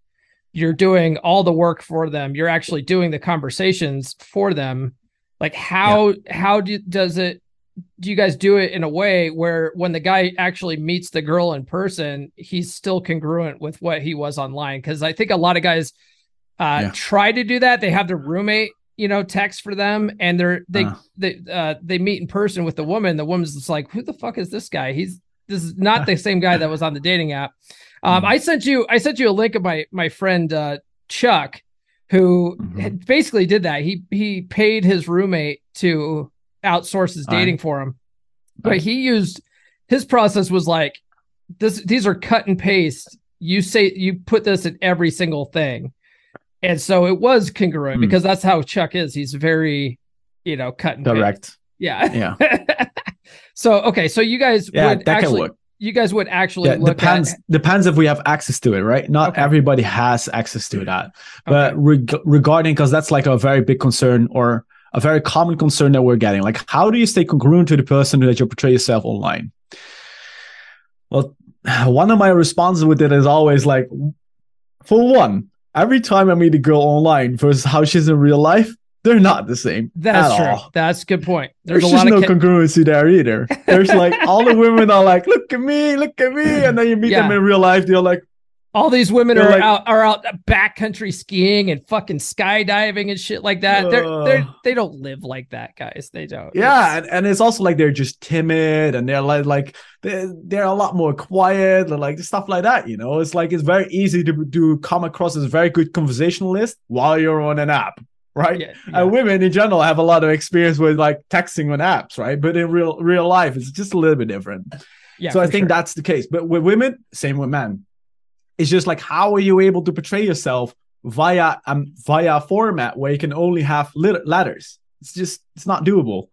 you're doing all the work for them. You're actually doing the conversations for them. Like, how how do does it? Do you guys do it in a way where when the guy actually meets the girl in person, he's still congruent with what he was online? Because I think a lot of guys uh, Yeah. try to do that. They have their roommate, you know, text for them, and they're they Uh. they uh, they meet in person with the woman. The woman's just like, "Who the fuck is this guy? He's this is not the same guy that was on the dating app." Um, Mhm. I sent you I sent you a link of my my friend uh, Chuck, who Mhm. basically did that. He he paid his roommate to outsource his Alright. dating for him, but Right. he used his process was like this. These are cut and paste. You say you put this in every single thing, and so it was congruent Hmm. because that's how Chuck is. He's very, you know, cut and paste. Direct. Yeah. Yeah. so okay, so you guys Yeah, would that can actually work. you guys would actually Yeah, look depends at depends if we have access to it, right? Not Okay. everybody has access to that. But Okay. reg- regarding because that's like a very big concern or a very common concern that we're getting. Like, how do you stay congruent to the person that you portray yourself online? Well, one of my responses with it is always like, for one, every time I meet a girl online versus how she's in real life, they're not the same. That's at true. all. That's a good point. There's, There's, a just lot no of ca- congruency there either. There's like all the women are like, look at me, look at me, and then you meet them in real life, they're like, all these women They're are like- out are out backcountry skiing and fucking skydiving and shit like that. They're they're they don't live like that, guys. They don't. yeah, It's- and, and it's also like they're just timid and they're like like they're, they're a lot more quiet and like stuff like that. You know, it's like it's very easy to to come across as a very good conversationalist while you're on an app, right? yeah, yeah. And women in general have a lot of experience with like texting on apps, right? But in real real life, it's just a little bit different. yeah, so I think sure. that's the case. But with women, same with men. It's just like how are you able to portray yourself via um via a format where you can only have lit- letters? It's just it's not doable.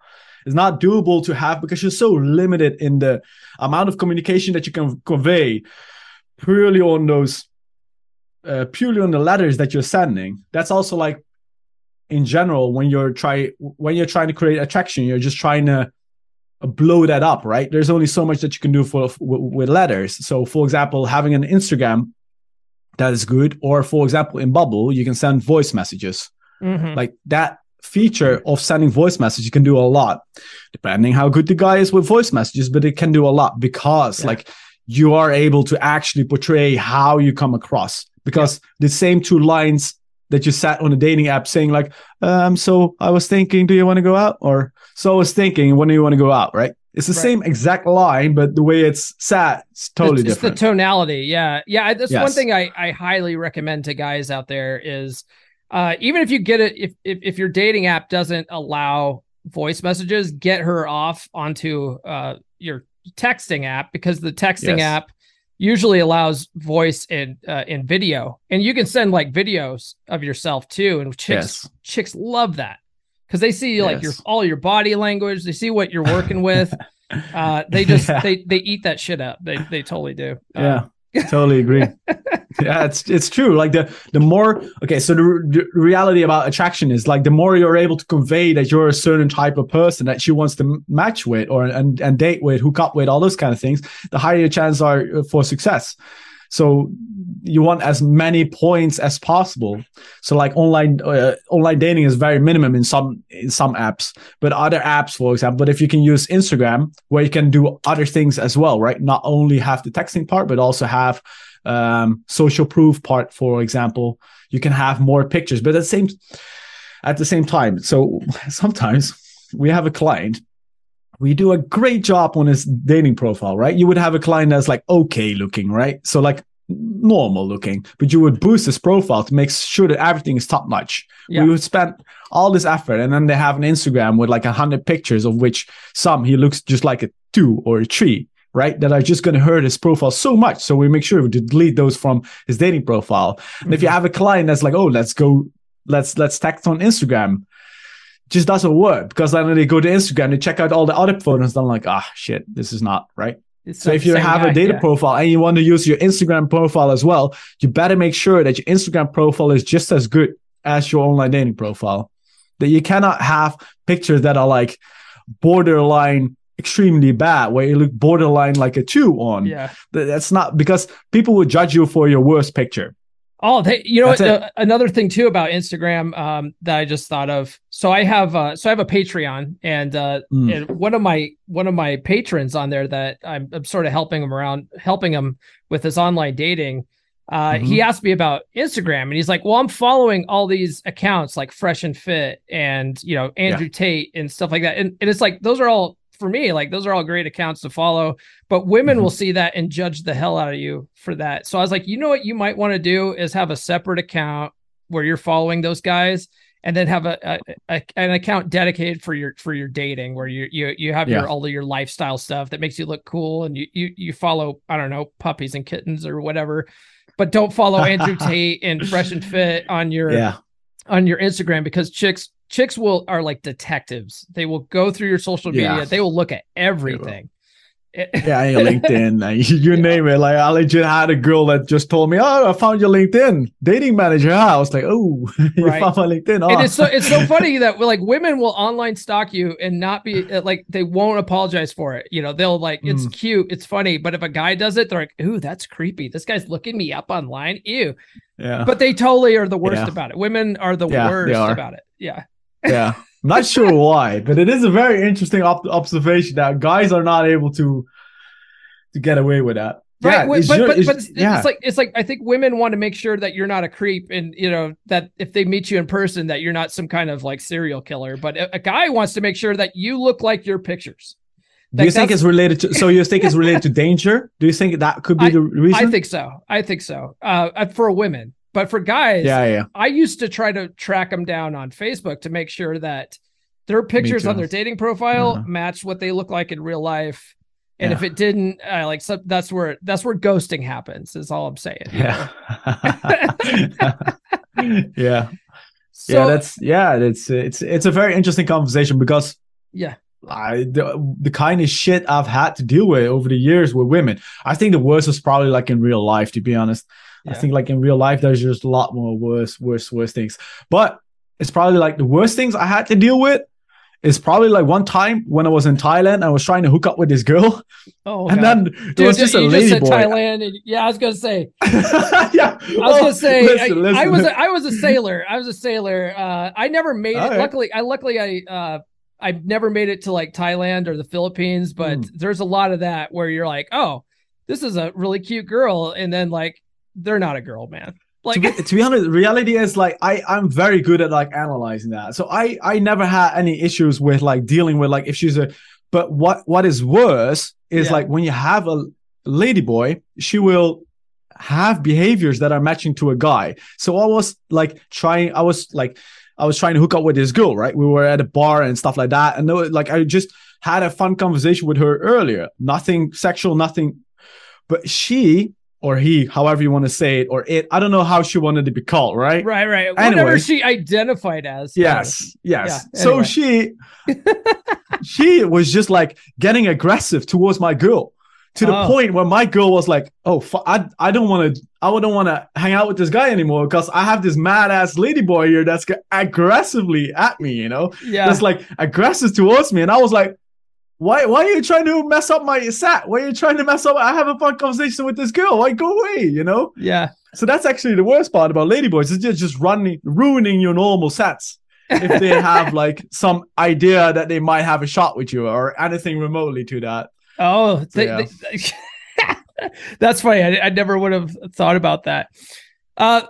It's not doable to have because you're so limited in the amount of communication that you can convey purely on those uh, purely on the letters that you're sending. That's also like in general when you're try when you're trying to create attraction, you're just trying to blow that up, right? There's only so much that you can do for with, letters. So, for example, having an Instagram that is good, or for example, in Bumble, you can send voice messages. Mhm. Like that feature of sending voice messages can do a lot, depending how good the guy is with voice messages. But it can do a lot because, Yeah. like, you are able to actually portray how you come across. Because the same two lines that you sat on a dating app saying like, um, so I was thinking, do you want to go out? Or so I was thinking, when do you want to go out? Right? It's the Right. same exact line, but the way it's sat, it's totally it's, different. It's the tonality. Yeah. Yeah. That's one thing I, I highly recommend to guys out there is uh, even if you get it, if, if, if your dating app doesn't allow voice messages, get her off onto uh, your texting app because the texting Yes. app usually allows voice and uh, in video and you can send like videos of yourself too and chicks Yes. chicks love that because they see like your all your body language they see what you're working with. Uh they just Yeah. they they eat that shit up. They they totally do. Yeah Uh, totally agree. Yeah it's it's true. Like the the more okay so the, the reality about attraction is like the more you're able to convey that you're a certain type of person that she wants to match with or and, and date with hook up with all those kind of things the higher your chances are uh, for success So you want as many points as possible. So like online uh, online dating is very minimum in some in some apps, but other apps, for example, but if you can use Instagram where you can do other things as well, right? Not only have the texting part, but also have um, social proof part, for example. You can have more pictures, but at the same at the same time. So sometimes we have a client we do a great job on his dating profile, right? You would have a client that's like okay looking, right? So like normal looking, but you would boost his profile to make sure that everything is top notch. Yeah. We would spend all this effort, and then they have an Instagram with like a hundred pictures, of which some he looks just like a two or a three, right? That are just going to hurt his profile so much. So we make sure to delete those from his dating profile. Mm-hmm. And if you mm-hmm. have a client that's like, oh, let's go, let's let's text on Instagram, just doesn't work because then they go to Instagram, they check out all the other photos, and I'm like, ah, shit, this is not right. It's so if you have guy, a data yeah. profile and you want to use your Instagram profile as well, you better make sure that your Instagram profile is just as good as your online dating profile. That you cannot have pictures that are like borderline extremely bad, where you look borderline like a two on. Yeah. That's not because people will judge you for your worst picture. Oh, they, you know, uh, another thing too about Instagram um, that I just thought of. So I have, uh, so I have a Patreon, and, uh, mm. and one of my one of my patrons on there that I'm, I'm sort of helping him around, helping him with his online dating. Uh, mm-hmm. He asked me about Instagram, and he's like, "Well, I'm following all these accounts like Fresh and Fit, and you know Andrew yeah. Tate and stuff like that." And, and it's like those are all for me, like those are all great accounts to follow, but women mm-hmm. will see that and judge the hell out of you for that. So I was like, you know what you might want to do is have a separate account where you're following those guys and then have a, a, a, an account dedicated for your for your dating where you you you have yeah. your all of your lifestyle stuff that makes you look cool and you you you follow I don't know puppies and kittens or whatever but don't follow Andrew Tate and Fresh and Fit on your yeah. on your Instagram because chicks chicks will are like detectives. They will go through your social media. Yeah. They will look at everything. Yeah, your LinkedIn, you, name it. Like I legit had a girl that just told me, "Oh, I found your LinkedIn dating manager." I was like, "Oh, you right. found my LinkedIn." Oh. And it's so it's so funny that like women will online stalk you and not be uh, like they won't apologize for it. You know, they'll like it's mm. cute, it's funny, but if a guy does it, they're like, "Ooh, that's creepy. This guy's looking me up online." Ew. Yeah. But they totally are the worst yeah. about it. Women are the yeah, worst about it. Yeah yeah. Not sure why, but it is a very interesting op- observation that guys are not able to to get away with that. Right, yeah, but, but, but, but it's, yeah. it's like it's like I think women want to make sure that you're not a creep, and you know that if they meet you in person, that you're not some kind of like serial killer. But a, a guy wants to make sure that you look like your pictures. Do you think it's related to? So you think it's related to danger? Do you think that could be I, the reason? I think so. I think so. Uh, for women, but for guys, yeah, yeah. I used to try to track them down on Facebook to make sure that their pictures on their dating profile uh-huh. matched what they look like in real life. And yeah. if it didn't, uh, like so that's where that's where ghosting happens. Is all I'm saying. Yeah. yeah. So, yeah, that's yeah, it's it's it's a very interesting conversation because yeah, I, the, the kind of shit I've had to deal with over the years with women. I think the worst was probably like in real life, to be honest. Yeah. I think like in real life, there's just a lot more worse, worse, worse things. But it's probably like the worst things I had to deal with is probably like one time when I was in Thailand, I was trying to hook up with this girl. Oh, and God. then there was just a lady just boy. Thailand. And, yeah, I was gonna say. yeah, I was gonna say. Listen, I, listen. I, was a, I was a sailor. I was a sailor. Uh, I never made All it. Right. Luckily, I luckily I uh, I've never made it to like Thailand or the Philippines, but mm. there's a lot of that where you're like, oh, this is a really cute girl, and then like they're not a girl, man. Like to be, to be honest, reality is like I I'm very good at like analyzing that. So I I never had any issues with like dealing with like if she's a. But what what is worse is yeah. like when you have a lady boy, she will have behaviors that are matching to a guy. So I was like trying. I was like I was trying to hook up with this girl. Right, we were at a bar and stuff like that, and like I just had a fun conversation with her earlier. Nothing sexual, nothing. But she or he, however you want to say it, or it. I don't know how she wanted to be called, right? Right, right. Anyway, Whatever she identified as. Yes, yes. Yeah, anyway. So she she was just like getting aggressive towards my girl to the oh. point where my girl was like, "Oh, I I don't want to I don't want to hang out with this guy anymore because I have this mad ass lady boy here that's aggressively at me, you know? Yeah. That's like aggressive towards me, and I was like, why why are you trying to mess up my set? Why are you trying to mess up? I have a fun conversation with this girl. Why go away? You know? Yeah. So that's actually the worst part about ladyboys is just just running ruining your normal sets if they have like some idea that they might have a shot with you or anything remotely to that. Oh, they, yeah. they- that's funny. I, I never would have thought about that. Uh,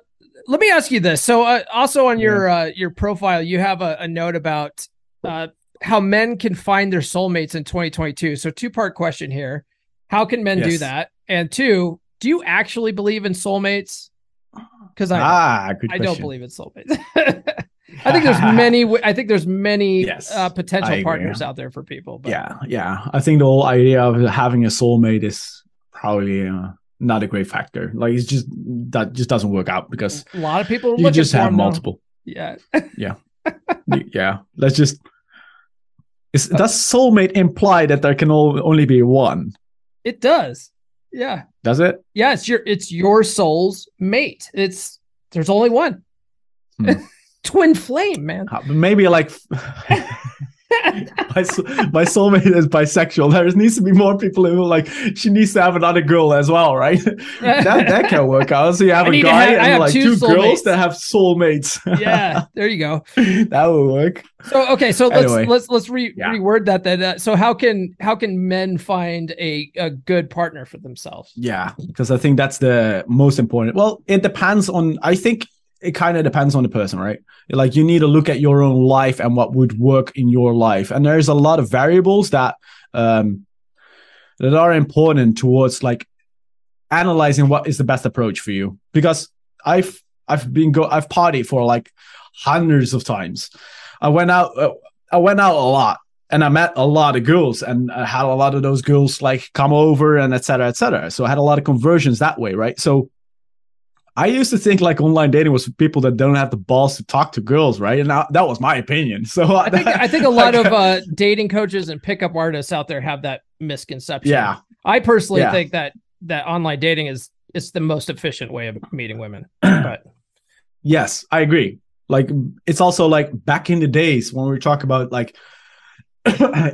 let me ask you this. So, uh, also on your uh, your profile, you have a, a note about uh, how men can find their soulmates in 2022. So, two part question here: How can men do that? And two, do you actually believe in soulmates? Because I ah, good I question. don't believe in soulmates. I think there's many. I think there's many Yes, uh, potential partners out there for people. But Yeah, yeah. I think the whole idea of having a soulmate is probably uh, not a great factor. Like it's just that just doesn't work out because a lot of people you just have them, though. multiple. Yeah. Y- yeah, let's just. Is, does soulmate imply that there can only be one? It does. Yeah. Does it? Yeah, it's your it's your soul's mate. It's there's only one. Hmm. Twin flame, man. Uh, Maybe like my, my soulmate is bisexual. There needs to be more people who like she needs to have another girl as well, right? that that can work out. So you have I a guy have- I and have like two two, girls that have soulmates. yeah, there you go. that would work. So okay, so let's Anyway. let's let's re- Yeah. reword that. Then, uh, so how can how can men find a a good partner for themselves? Yeah, because I think that's the most important. Well, it depends on. I think it kind of depends on the person, right? Like you need to look at your own life and what would work in your life, and there's a lot of variables that um that are important towards like analyzing what is the best approach for you. Because I've I've been go I've partied for like hundreds of times. I went out uh, I went out a lot and I met a lot of girls and I had a lot of those girls like come over and et cetera, et cetera. So I had a lot of conversions that way, right? So I used to think like online dating was for people that don't have the balls to talk to girls, right? And that, that was my opinion. So I think I think a lot of uh, dating coaches and pickup artists out there have that misconception. yeah, I personally Yeah. think that that online dating is it's the most efficient way of meeting women. But yes, I agree. Like it's also like back in the days when we talk about like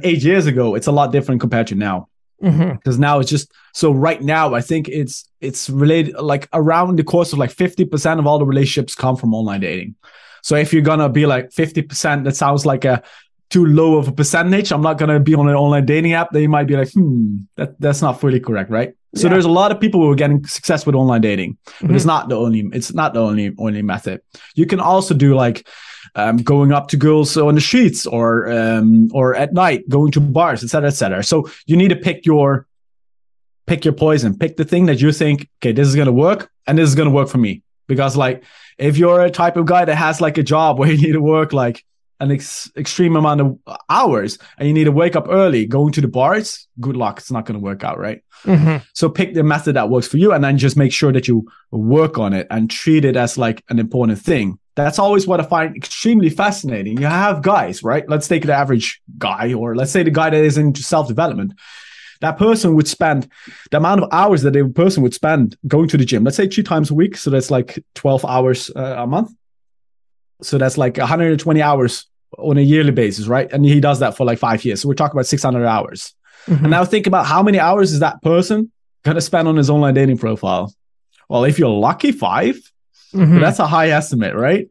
eight years ago, it's a lot different compared to now. Because now it's just so right now i think it's it's related like around the course of like 50% of all the relationships come from online dating. So if you're gonna be like 50% that sounds like a too low of a percentage. I'm not gonna be on an online dating app. Then you might be like hmm that, that's not fully correct right? So Yeah. there's a lot of people who are getting success with online dating but Mhm. it's not the only it's not the only only method. You can also do like um, going up to girls on the streets or um, or at night going to bars etc etc so you need to pick your pick your poison. Pick the thing that you think okay this is going to work and this is going to work for me. Because like if you're a type of guy that has like a job where you need to work like an ex- extreme amount of hours and you need to wake up early going to the bars good luck it's not going to work out right Mhm. so pick the method that works for you and then just make sure that you work on it and treat it as like an important thing. That's always what I find extremely fascinating. You have guys, right? Let's take the average guy, or let's say the guy that is into self development. That person would spend the amount of hours that a person would spend going to the gym, let's say two times a week. So that's like 12 hours uh, a month. So that's like 120 hours on a yearly basis, right? And he does that for like five years. So we're talking about 600 hours. Mhm. And now think about how many hours is that person going to spend on his online dating profile? Well, if you're lucky, 5 Mhm. but that's a high estimate, right?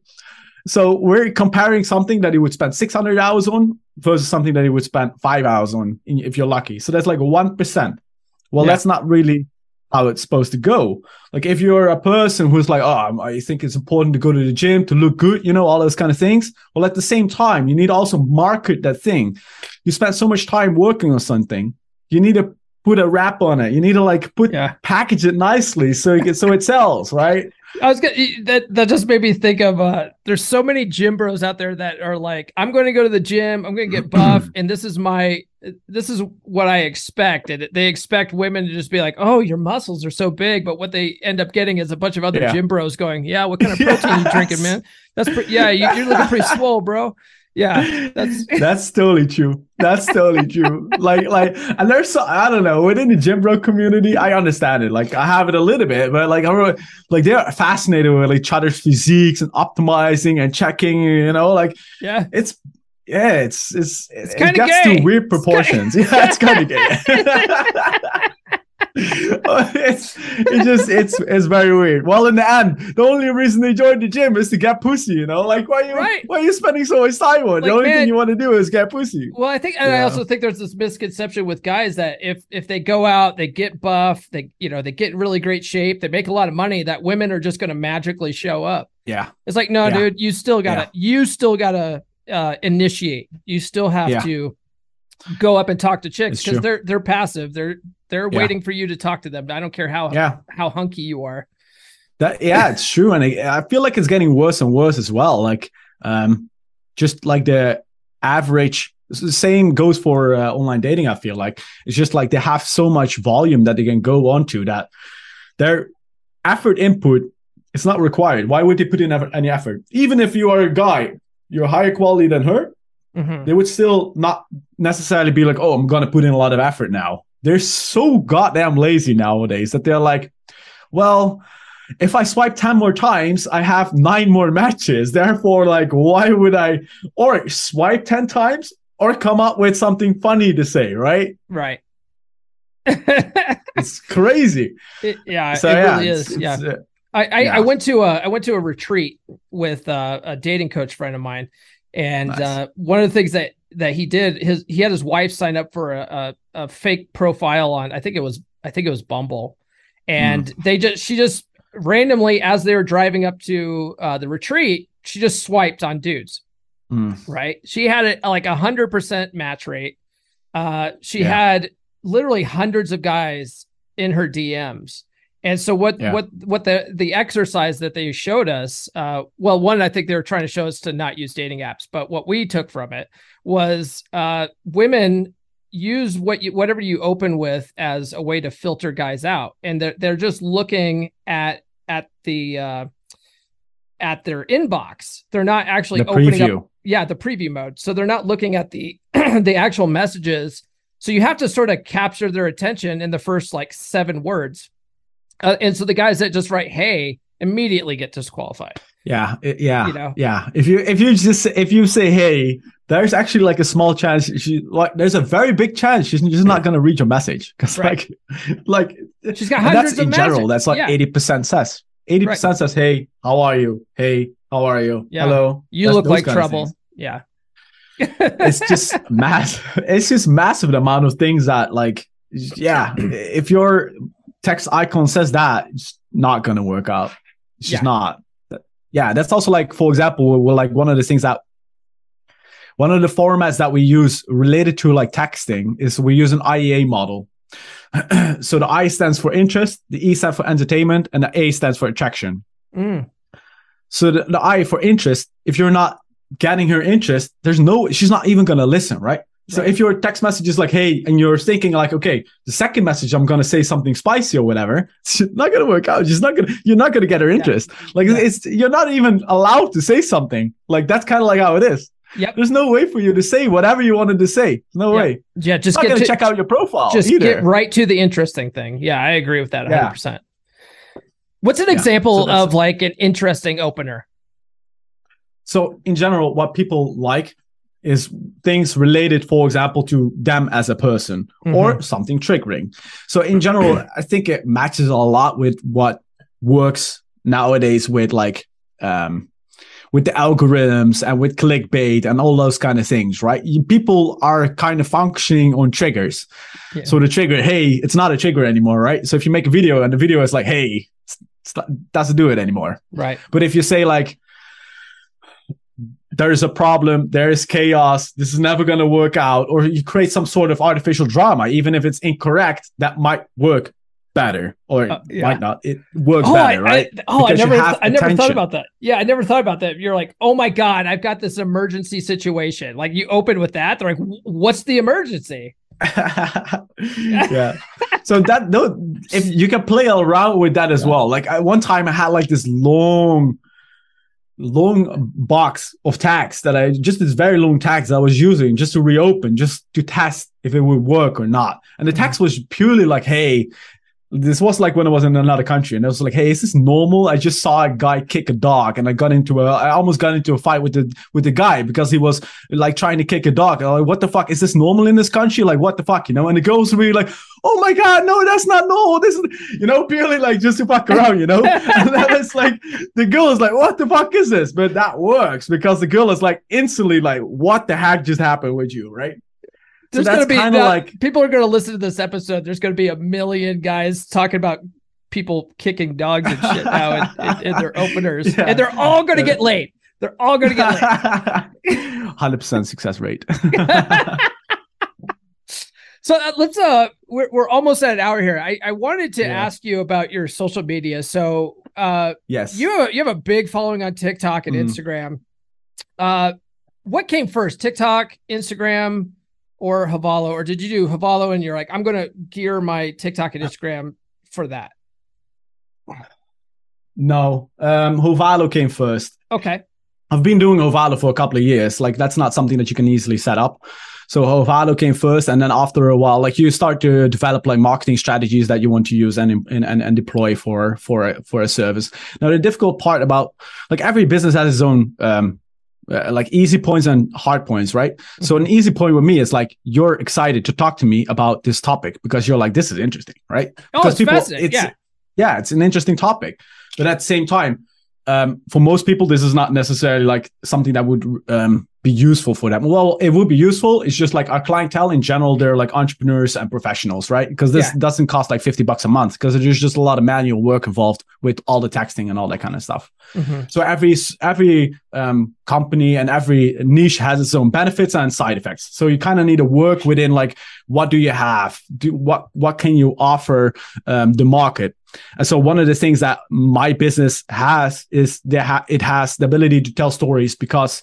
So we're comparing something that he would spend 600 hours on versus something that he would spend five hours on if you're lucky. So that's like 1%. Well, Yeah. that's not really how it's supposed to go. Like if you're a person who's like, oh, I think it's important to go to the gym to look good, you know, all those kind of things. Well, at the same time, you need to also market that thing. You spend so much time working on something, you need to put a wrap on it. You need to like put Yeah. package it nicely so it gets, so it sells, right? I was gonna that that just made me think of uh there's so many gym bros out there that are like, I'm going to go to the gym, I'm going to get buff, and this is my this is what I expect. And they expect women to just be like, Oh, your muscles are so big, but what they end up getting is a bunch of other Yeah. gym bros going, Yeah, what kind of protein you drinking, man? That's pretty yeah, you, you're looking pretty swole, bro. Yeah, that's that's totally true. That's totally true. Like, like, and there's so I don't know within the gym bro community, I understand it. Like, I have it a little bit, but like, I really, like they're fascinated with each other's physiques and optimizing and checking. You know, like yeah. it's yeah, it's it's, It's it kinda gets gay. to weird proportions. yeah, it's kind of gay. Oh, it's it just it's it's very weird. Well, in the end, the only reason they joined the gym is to get pussy. You know, like why you Right. why are you spending so much time on? Like, the only man- thing you want to do is get pussy. Well, I think, and I also think there's this misconception with guys that if if they go out, they get buff, they you know they get in really great shape, they make a lot of money, that women are just going to magically show up. Yeah, It's like, no, Yeah. dude, you still gotta, you still gotta uh, initiate. You still have Yeah. to go up and talk to chicks because they're they're passive. They're they're Yeah. waiting for you to talk to them. I don't care how yeah. how hunky you are. That yeah, it's true, and I, I feel like it's getting worse and worse as well. Like, um, just like the average. The same goes for uh, online dating. I feel like it's just like they have so much volume that they can go on to that their effort input is not required. Why would they put in any effort? Even if you are a guy, you're higher quality than her, Mhm. they would still not necessarily be like, oh, I'm going to put in a lot of effort now. They're so goddamn lazy nowadays that they're like, well, if I swipe 10 more times, I have nine more matches. Therefore, like, why would I or swipe 10 times or come up with something funny to say, right? Right. It's crazy. It- yeah, So, it yeah, really it's- is. Yeah. it's, uh, I, I, Yeah. I went to a I went to a retreat with uh, a dating coach friend of mine, and Nice. uh, one of the things that that he did his he had his wife sign up for a, a, a fake profile on I think it was I think it was Bumble, and Hmm. they just she just randomly as they were driving up to uh, the retreat she just swiped on dudes mm, right she had a, like a hundred percent match rate uh she Yeah. had literally hundreds of guys in her dms and so what Yeah. what what the the exercise that they showed us uh well one i think they were trying to show us to not use dating apps but what we took from it was uh women use what you whatever you open with as a way to filter guys out. And they're, they're just looking at at the uh at their inbox. They're not actually the opening up preview. yeah the preview mode. So they're not looking at the the actual messages. So you have to sort of capture their attention in the first like seven words uh, and so the guys that just write hey immediately get disqualified Yeah, it- yeah, You know? yeah. If you if you just if you say hey, there's actually like a small chance she like there's a very big chance she's just not gonna read your message because Right. like like she's got hundreds that's of in general. messages. That's like Yeah. eighty percent says eighty percent says hey, how are you? Hey, how are you? Yeah. Hello. you That's look like trouble yeah It's just massive. It's just massive the amount of things that like yeah. If your text icon says that, it's not gonna work out. It's just not. Yeah, that's also like, for example, we're like one of the things that one of the formats that we use related to like texting is we use an IEA model. so the I stands for interest, the E stands for entertainment, and the A stands for attraction. Mm, So the, the I for interest, if you're not getting her interest, there's no, she's not even gonna listen, right? So Right. if your text message is like, hey, and you're thinking like, okay, the second message, I'm gonna say something spicy or whatever, it's not gonna work out. She's not gonna, you're not gonna get her interest. Like Yeah. it's, you're not even allowed to say something. Like that's kind of like how it is. Yep. There's no way for you to say whatever you wanted to say. No Yeah. way. yeah just not get gonna check out your profile just either. get right to the interesting thing yeah i agree with that 100% what's an Yeah, example so of like an interesting opener So in general, what people like is things related, for example, to them as a person or something triggering. So in general, I think it matches a lot with what works nowadays with like um with the algorithms and with clickbait and all those kind of things, right? You, people are kind of functioning on triggers. Yeah. So the trigger, hey, it's not a trigger anymore, right? So if you make a video and the video is like, hey, it's doesn't do it anymore. right But if you say like, there's a problem, there is chaos, this is never going to work out, or you create some sort of artificial drama, even if it's incorrect, that might work better, or Uh, yeah. might not. It works oh, better, I, right? I, oh, I Because you never, have I never thought about that. Yeah, I never thought about that. You're like, oh my god, I've got this emergency situation. Like you open with that, they're like, what's the emergency? yeah. So that no, if you can play around with that as well. Like I, one time, I had like this long, long box of tags that I just this very long tags that I was using just to reopen, just to test if it would work or not. And the mm-hmm. text was purely like, "Hey, this was like when I was in another country, and I was like, "Hey, is this normal?" I just saw a guy kick a dog, and I got into a, I almost got into a fight with the with the guy because he was like trying to kick a dog. Like, what the fuck is this normal in this country? Like, what the fuck, you know? And the girls were like, "Oh my god, no, that's not normal." This is, you know, purely like just to fuck around, you know. and then it's like the girl is like, "What the fuck is this?" But that works because the girl is like instantly like, "What the heck just happened with you?" Right? There's so gonna that's be kind of that- like people are gonna listen to this episode. There's gonna be a million guys talking about people kicking dogs and shit now in, in, in their openers, Yeah. and they're all gonna get late. They're all gonna get late. Hundred percent success rate. So uh, let's uh we're we're almost at an hour here. I I wanted to Yeah. ask you about your social media. So uh yes. you have, you have a big following on TikTok and Mhm. Instagram. Uh what came first? TikTok, Instagram, or Havalo? Or did you do Havalo and you're like, I'm gonna gear my TikTok and Instagram for that? no. Um, Havalo came first. Okay. I've been doing Havalo for a couple of years. Like that's not something that you can easily set up. So Havalo came first, and then after a while, like you start to develop like marketing strategies that you want to use and and and, and deploy for for a, for a service. Now the difficult part about like every business has its own um uh, like easy points and hard points, right? So an easy point with me is like you're excited to talk to me about this topic because you're like this is interesting, right? Oh, because it's fascinating. Yeah. yeah, it's an interesting topic. But at the same time, um, for most people, this is not necessarily like something that would um, be useful for them. Well, it would be useful. It's just like our clientele in general, they're like entrepreneurs and professionals, right? Because this Yeah. doesn't cost like 50 bucks a month because there's just a lot of manual work involved with all the texting and all that kind of stuff. Mhm. So every every um, company and every niche has its own benefits and side effects. So you kind of need to work within like what do you have? Do what what can you offer um, the market? And so one of the things that my business has is that ha- it has the ability to tell stories because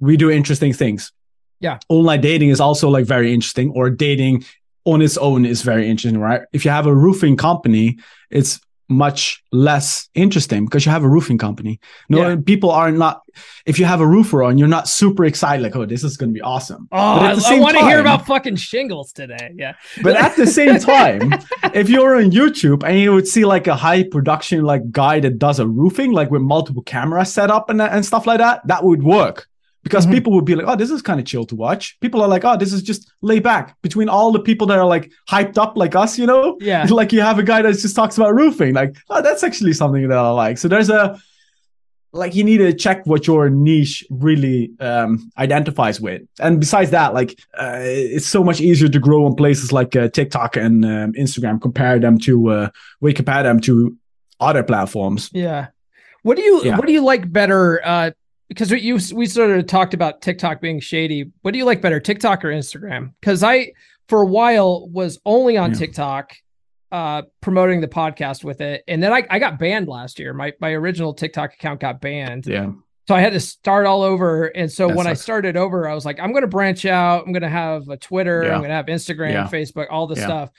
we do interesting things. Yeah. Online dating is also like very interesting, or dating on its own is very interesting, right? If you have a roofing company, it's much less interesting because you have a roofing company. No, Yeah. people are not. If you have a roofer on, you're not super excited. Like, oh, this is going to be awesome. Oh, I, at want to hear about fucking shingles today. Yeah. But at the same time, if you're on YouTube and you would see like a high production like guy that does a roofing, like with multiple cameras set up and, and stuff like that, that would work. Because Mhm. people would be like, oh, this is kind of chill to watch. People are like, oh, this is just laid back between all the people that are like hyped up like us, you know? Yeah. like you have a guy that just talks about roofing. Like, oh, that's actually something that I like. So there's a like you need to check what your niche really um, identifies with. And besides that, like uh, it's so much easier to grow on places like uh, TikTok and um, Instagram. Compare them to uh, we compare them to other platforms. Yeah. What do you Yeah. what do you like better? Uh, because we you we sort of talked about TikTok being shady. What do you like better, TikTok or Instagram? Because I for a while was only on Yeah. TikTok, uh, promoting the podcast with it, and then I, I got banned last year. My my original TikTok account got banned, Yeah, so I had to start all over. And so That when I started over, I was like, I'm going to branch out. I'm going to have a Twitter. Yeah. I'm going to have Instagram, Yeah. Facebook, all the Yeah. stuff.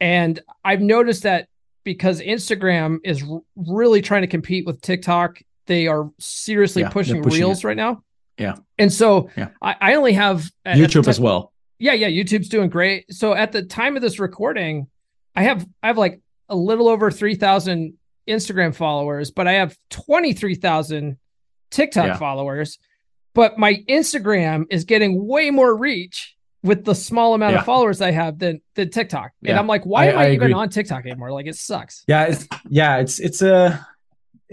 And I've noticed that because Instagram is really trying to compete with TikTok, they are seriously Yeah, pushing, pushing reels right now. Yeah. And so Yeah. I, I only have at- at the YouTube ti- as well. yeah, yeah, YouTube's doing great. So at the time of this recording, I have I have like a little over 3,000 Instagram followers, but I have 23,000 TikTok Yeah. followers. But my Instagram is getting way more reach with the small amount Yeah. of followers I have than than TikTok. And I'm like, why I- am I, I even on TikTok anymore? Like it sucks. Yeah, it's yeah, it's it's a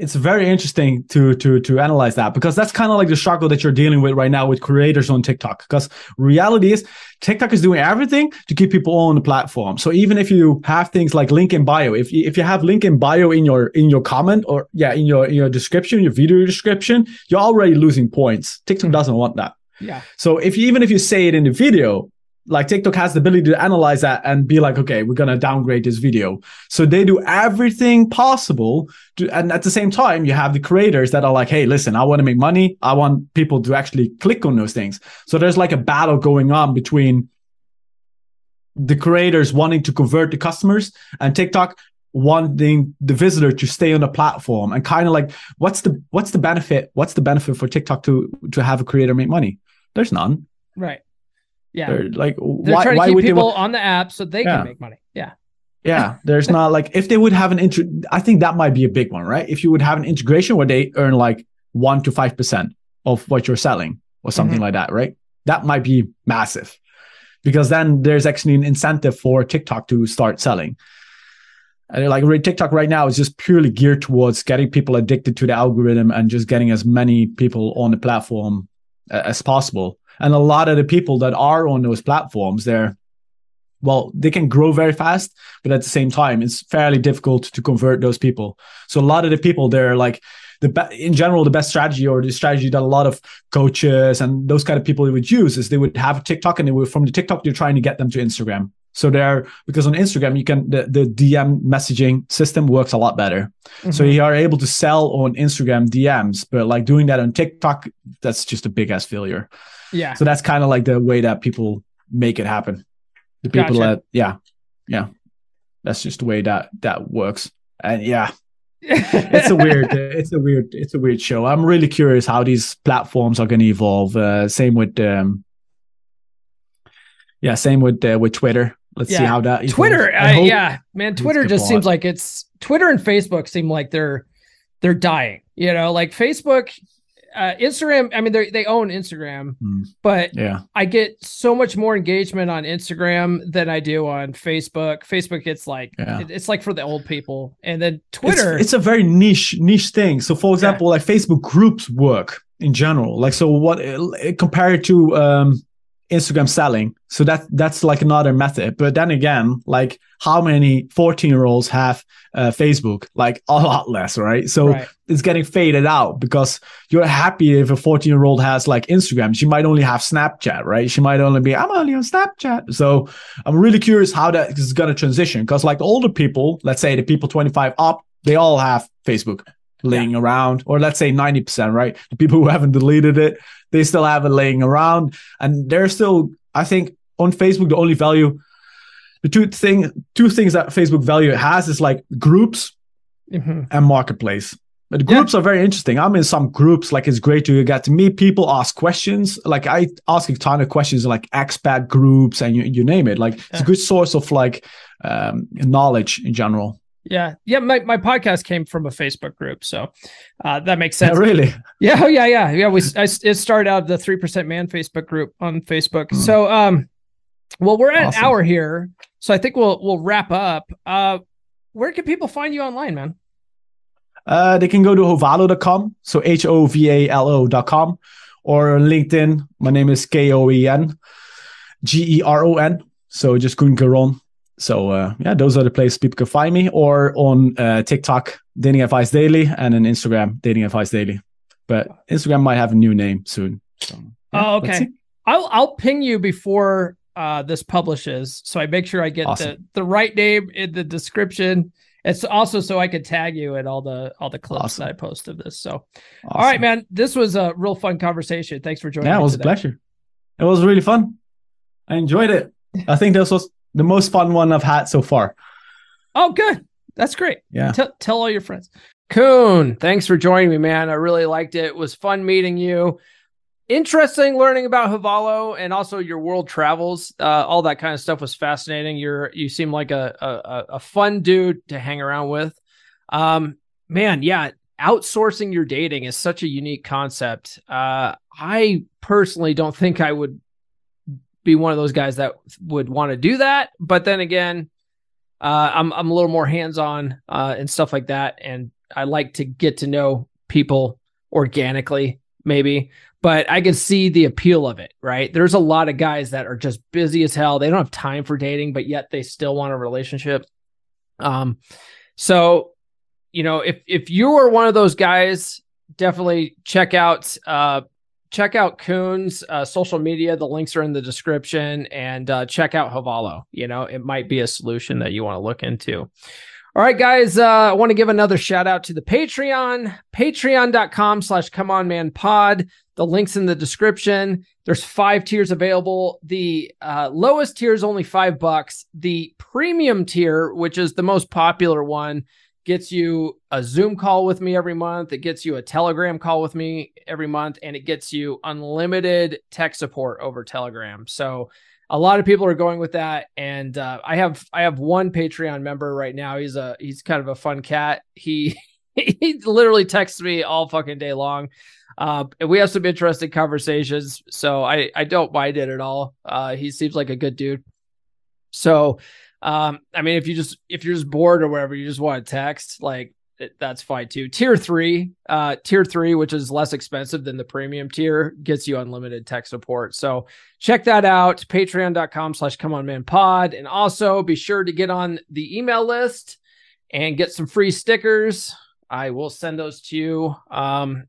it's very interesting to to to analyze that because that's kind of like the struggle that you're dealing with right now with creators on TikTok. Because reality is TikTok is doing everything to keep people on the platform. So even if you have things like link in bio, if you, if you have link in bio in your in your comment or yeah in your in your description, your video description, you're already losing points. TikTok Mhm. doesn't want that. Yeah. So if you, even if you say it in the video, like TikTok has the ability to analyze that and be like, okay, we're gonna downgrade this video. So they do everything possible to, and at the same time, you have the creators that are like, hey, listen, I want to make money. I want people to actually click on those things. So there's like a battle going on between the creators wanting to convert the customers and TikTok wanting the visitor to stay on the platform and kind of like what's the what's the benefit what's the benefit for TikTok to to have a creator make money there's none Right. Yeah. they're like They're why, trying to why keep would they people want, on the app so they Yeah. can make money. Yeah. Yeah, there's not like if they would have an intro. I think that might be a big one, right? If you would have an integration where they earn like one to five percent of what you're selling or something Mhm. like that, right? That might be massive because then there's actually an incentive for TikTok to start selling. And like TikTok right now is just purely geared towards getting people addicted to the algorithm and just getting as many people on the platform as possible. And a lot of the people that are on those platforms, they're well, they can grow very fast, but at the same time, it's fairly difficult to convert those people. So a lot of the people, they're like the be- in general, the best strategy or the strategy that a lot of coaches and those kind of people would use is they would have a TikTok and they would from the TikTok they're trying to get them to Instagram. So they're because on Instagram you can the, the DM messaging system works a lot better. So Mhm. you are able to sell on Instagram DMs, but like doing that on TikTok, that's just a big ass failure. Yeah. So that's kind of like the way that people make it happen. The people Gotcha. that, yeah, yeah, that's just the way that that works. And yeah, it's a weird, it's a weird, it's a weird show. I'm really curious how these platforms are going to evolve. Uh, same with, um, yeah, same with uh, with Twitter. Let's see how that evolves. Twitter, uh, yeah, man. Twitter just seems like it's Twitter and Facebook seem like they're they're dying. You know, like Facebook, uh, Instagram. I mean, they they own Instagram, Hmm. but Yeah, I get so much more engagement on Instagram than I do on Facebook. Facebook, it's like Yeah. it- it's like for the old people, and then Twitter. It's, a very niche niche thing. So, for example, like Facebook groups work in general. Like, so what uh, compared to um, Instagram selling? So that that's like another method. But then again, like how many fourteen year olds have uh, Facebook? Like a lot less, right? So right. it's getting faded out because you're happy if a 14 year old has like Instagram. She might only have Snapchat, right? She might only be, I'm only on Snapchat. So I'm really curious how that is going to transition because, like, older people, let's say the people 25 up, they all have Facebook laying around, or let's say 90%, right? The people who haven't deleted it, they still have it laying around. And they're still, I think, on Facebook, the only value. The two thing, two things that Facebook value has is like groups Mhm. and marketplace. But the Yeah. groups are very interesting. I'm in some groups, like it's great to get to meet people, ask questions. Like I ask a ton of questions, like expat groups and you, you name it. Like it's a good source of like um, knowledge in general. Yeah, yeah. My my podcast came from a Facebook group, so uh, that makes sense. really. Yeah, oh yeah, yeah, yeah. We I, it started out the three percent man Facebook group on Facebook. Hmm. So um, well, we're at Awesome. an hour here, so I think we'll we'll wrap up. Uh, where can people find you online, man? Uh, they can go to hovalo.com, so H O V A L O.com, or LinkedIn. My name is K O E N G E R O N. So just Koen Geron. So uh, yeah, those are the places people can find me, or on uh, TikTok, Dating Advice Daily, and on Instagram, Dating Advice Daily. But Instagram might have a new name soon. So, yeah, Oh, okay. I'll I'll ping you before uh this publishes, so I make sure I get Awesome. the the right name in the description. It's also so I could tag you in all the all the clips Awesome. that I post of this. So, Awesome. all right, man, this was a real fun conversation. Thanks for joining. Yeah, it was a pleasure. It was really fun. I enjoyed it. I think this was the most fun one I've had so far. Oh, good. That's great. Yeah. Tell, tell all your friends. Koen, thanks for joining me, man. I really liked it. It was fun meeting you. Interesting learning about Havalo and also your world travels. Uh, all that kind of stuff was fascinating. You're you seem like a a, a fun dude to hang around with. Um, man, yeah, outsourcing your dating is such a unique concept. Uh, I personally don't think I would be one of those guys that would want to do that. But then again, uh, I'm I'm a little more hands on uh, and stuff like that, and I like to get to know people organically, maybe. But I can see the appeal of it, right? There's a lot of guys that are just busy as hell. They don't have time for dating, but yet they still want a relationship. Um, so you know, if if you are one of those guys, definitely check out uh check out Koen's uh, social media. The links are in the description, and uh, check out Havalo. You know, it might be a solution that you want to look into. All right, guys. Uh, I want to give another shout out to the Patreon, patreon.com slash come on man pod. The link's in the description. There's five tiers available. The uh, lowest tier is only five bucks. The premium tier, which is the most popular one, gets you a Zoom call with me every month. It gets you a Telegram call with me every month, and it gets you unlimited tech support over Telegram. So a lot of people are going with that, and uh, I have I have one Patreon member right now. He's a he's kind of a fun cat. He he literally texts me all fucking day long. Uh, and we have some interesting conversations, so I I don't mind it at all. Uh, he seems like a good dude. So, um, I mean, if you just if you're just bored or whatever, you just want to text, like that's fine too. Tier three, uh, tier three, which is less expensive than the premium tier, gets you unlimited tech support. So check that out. Patreon.com slash come on man pod. And also be sure to get on the email list and get some free stickers. I will send those to you. Um,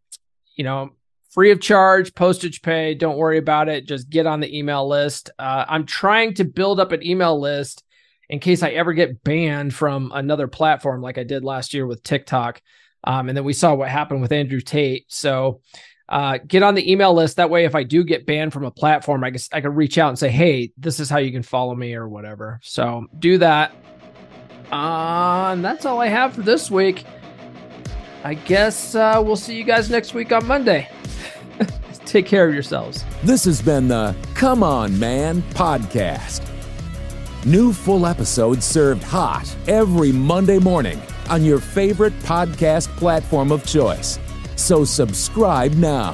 you know, free of charge, postage pay. Don't worry about it. Just get on the email list. Uh, I'm trying to build up an email list in case I ever get banned from another platform like I did last year with TikTok. Um, and then we saw what happened with Andrew Tate. So uh, get on the email list. That way, if I do get banned from a platform, I guess I can reach out and say, hey, this is how you can follow me or whatever. So do that. Uh, and that's all I have for this week. I guess uh, we'll see you guys next week on Monday. Take care of yourselves. This has been the Come On Man podcast. New full episodes served hot every Monday morning on your favorite podcast platform of choice. So subscribe now.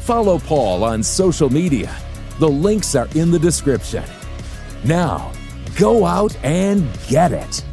Follow Paul on social media. The links are in the description. Now, go out and get it.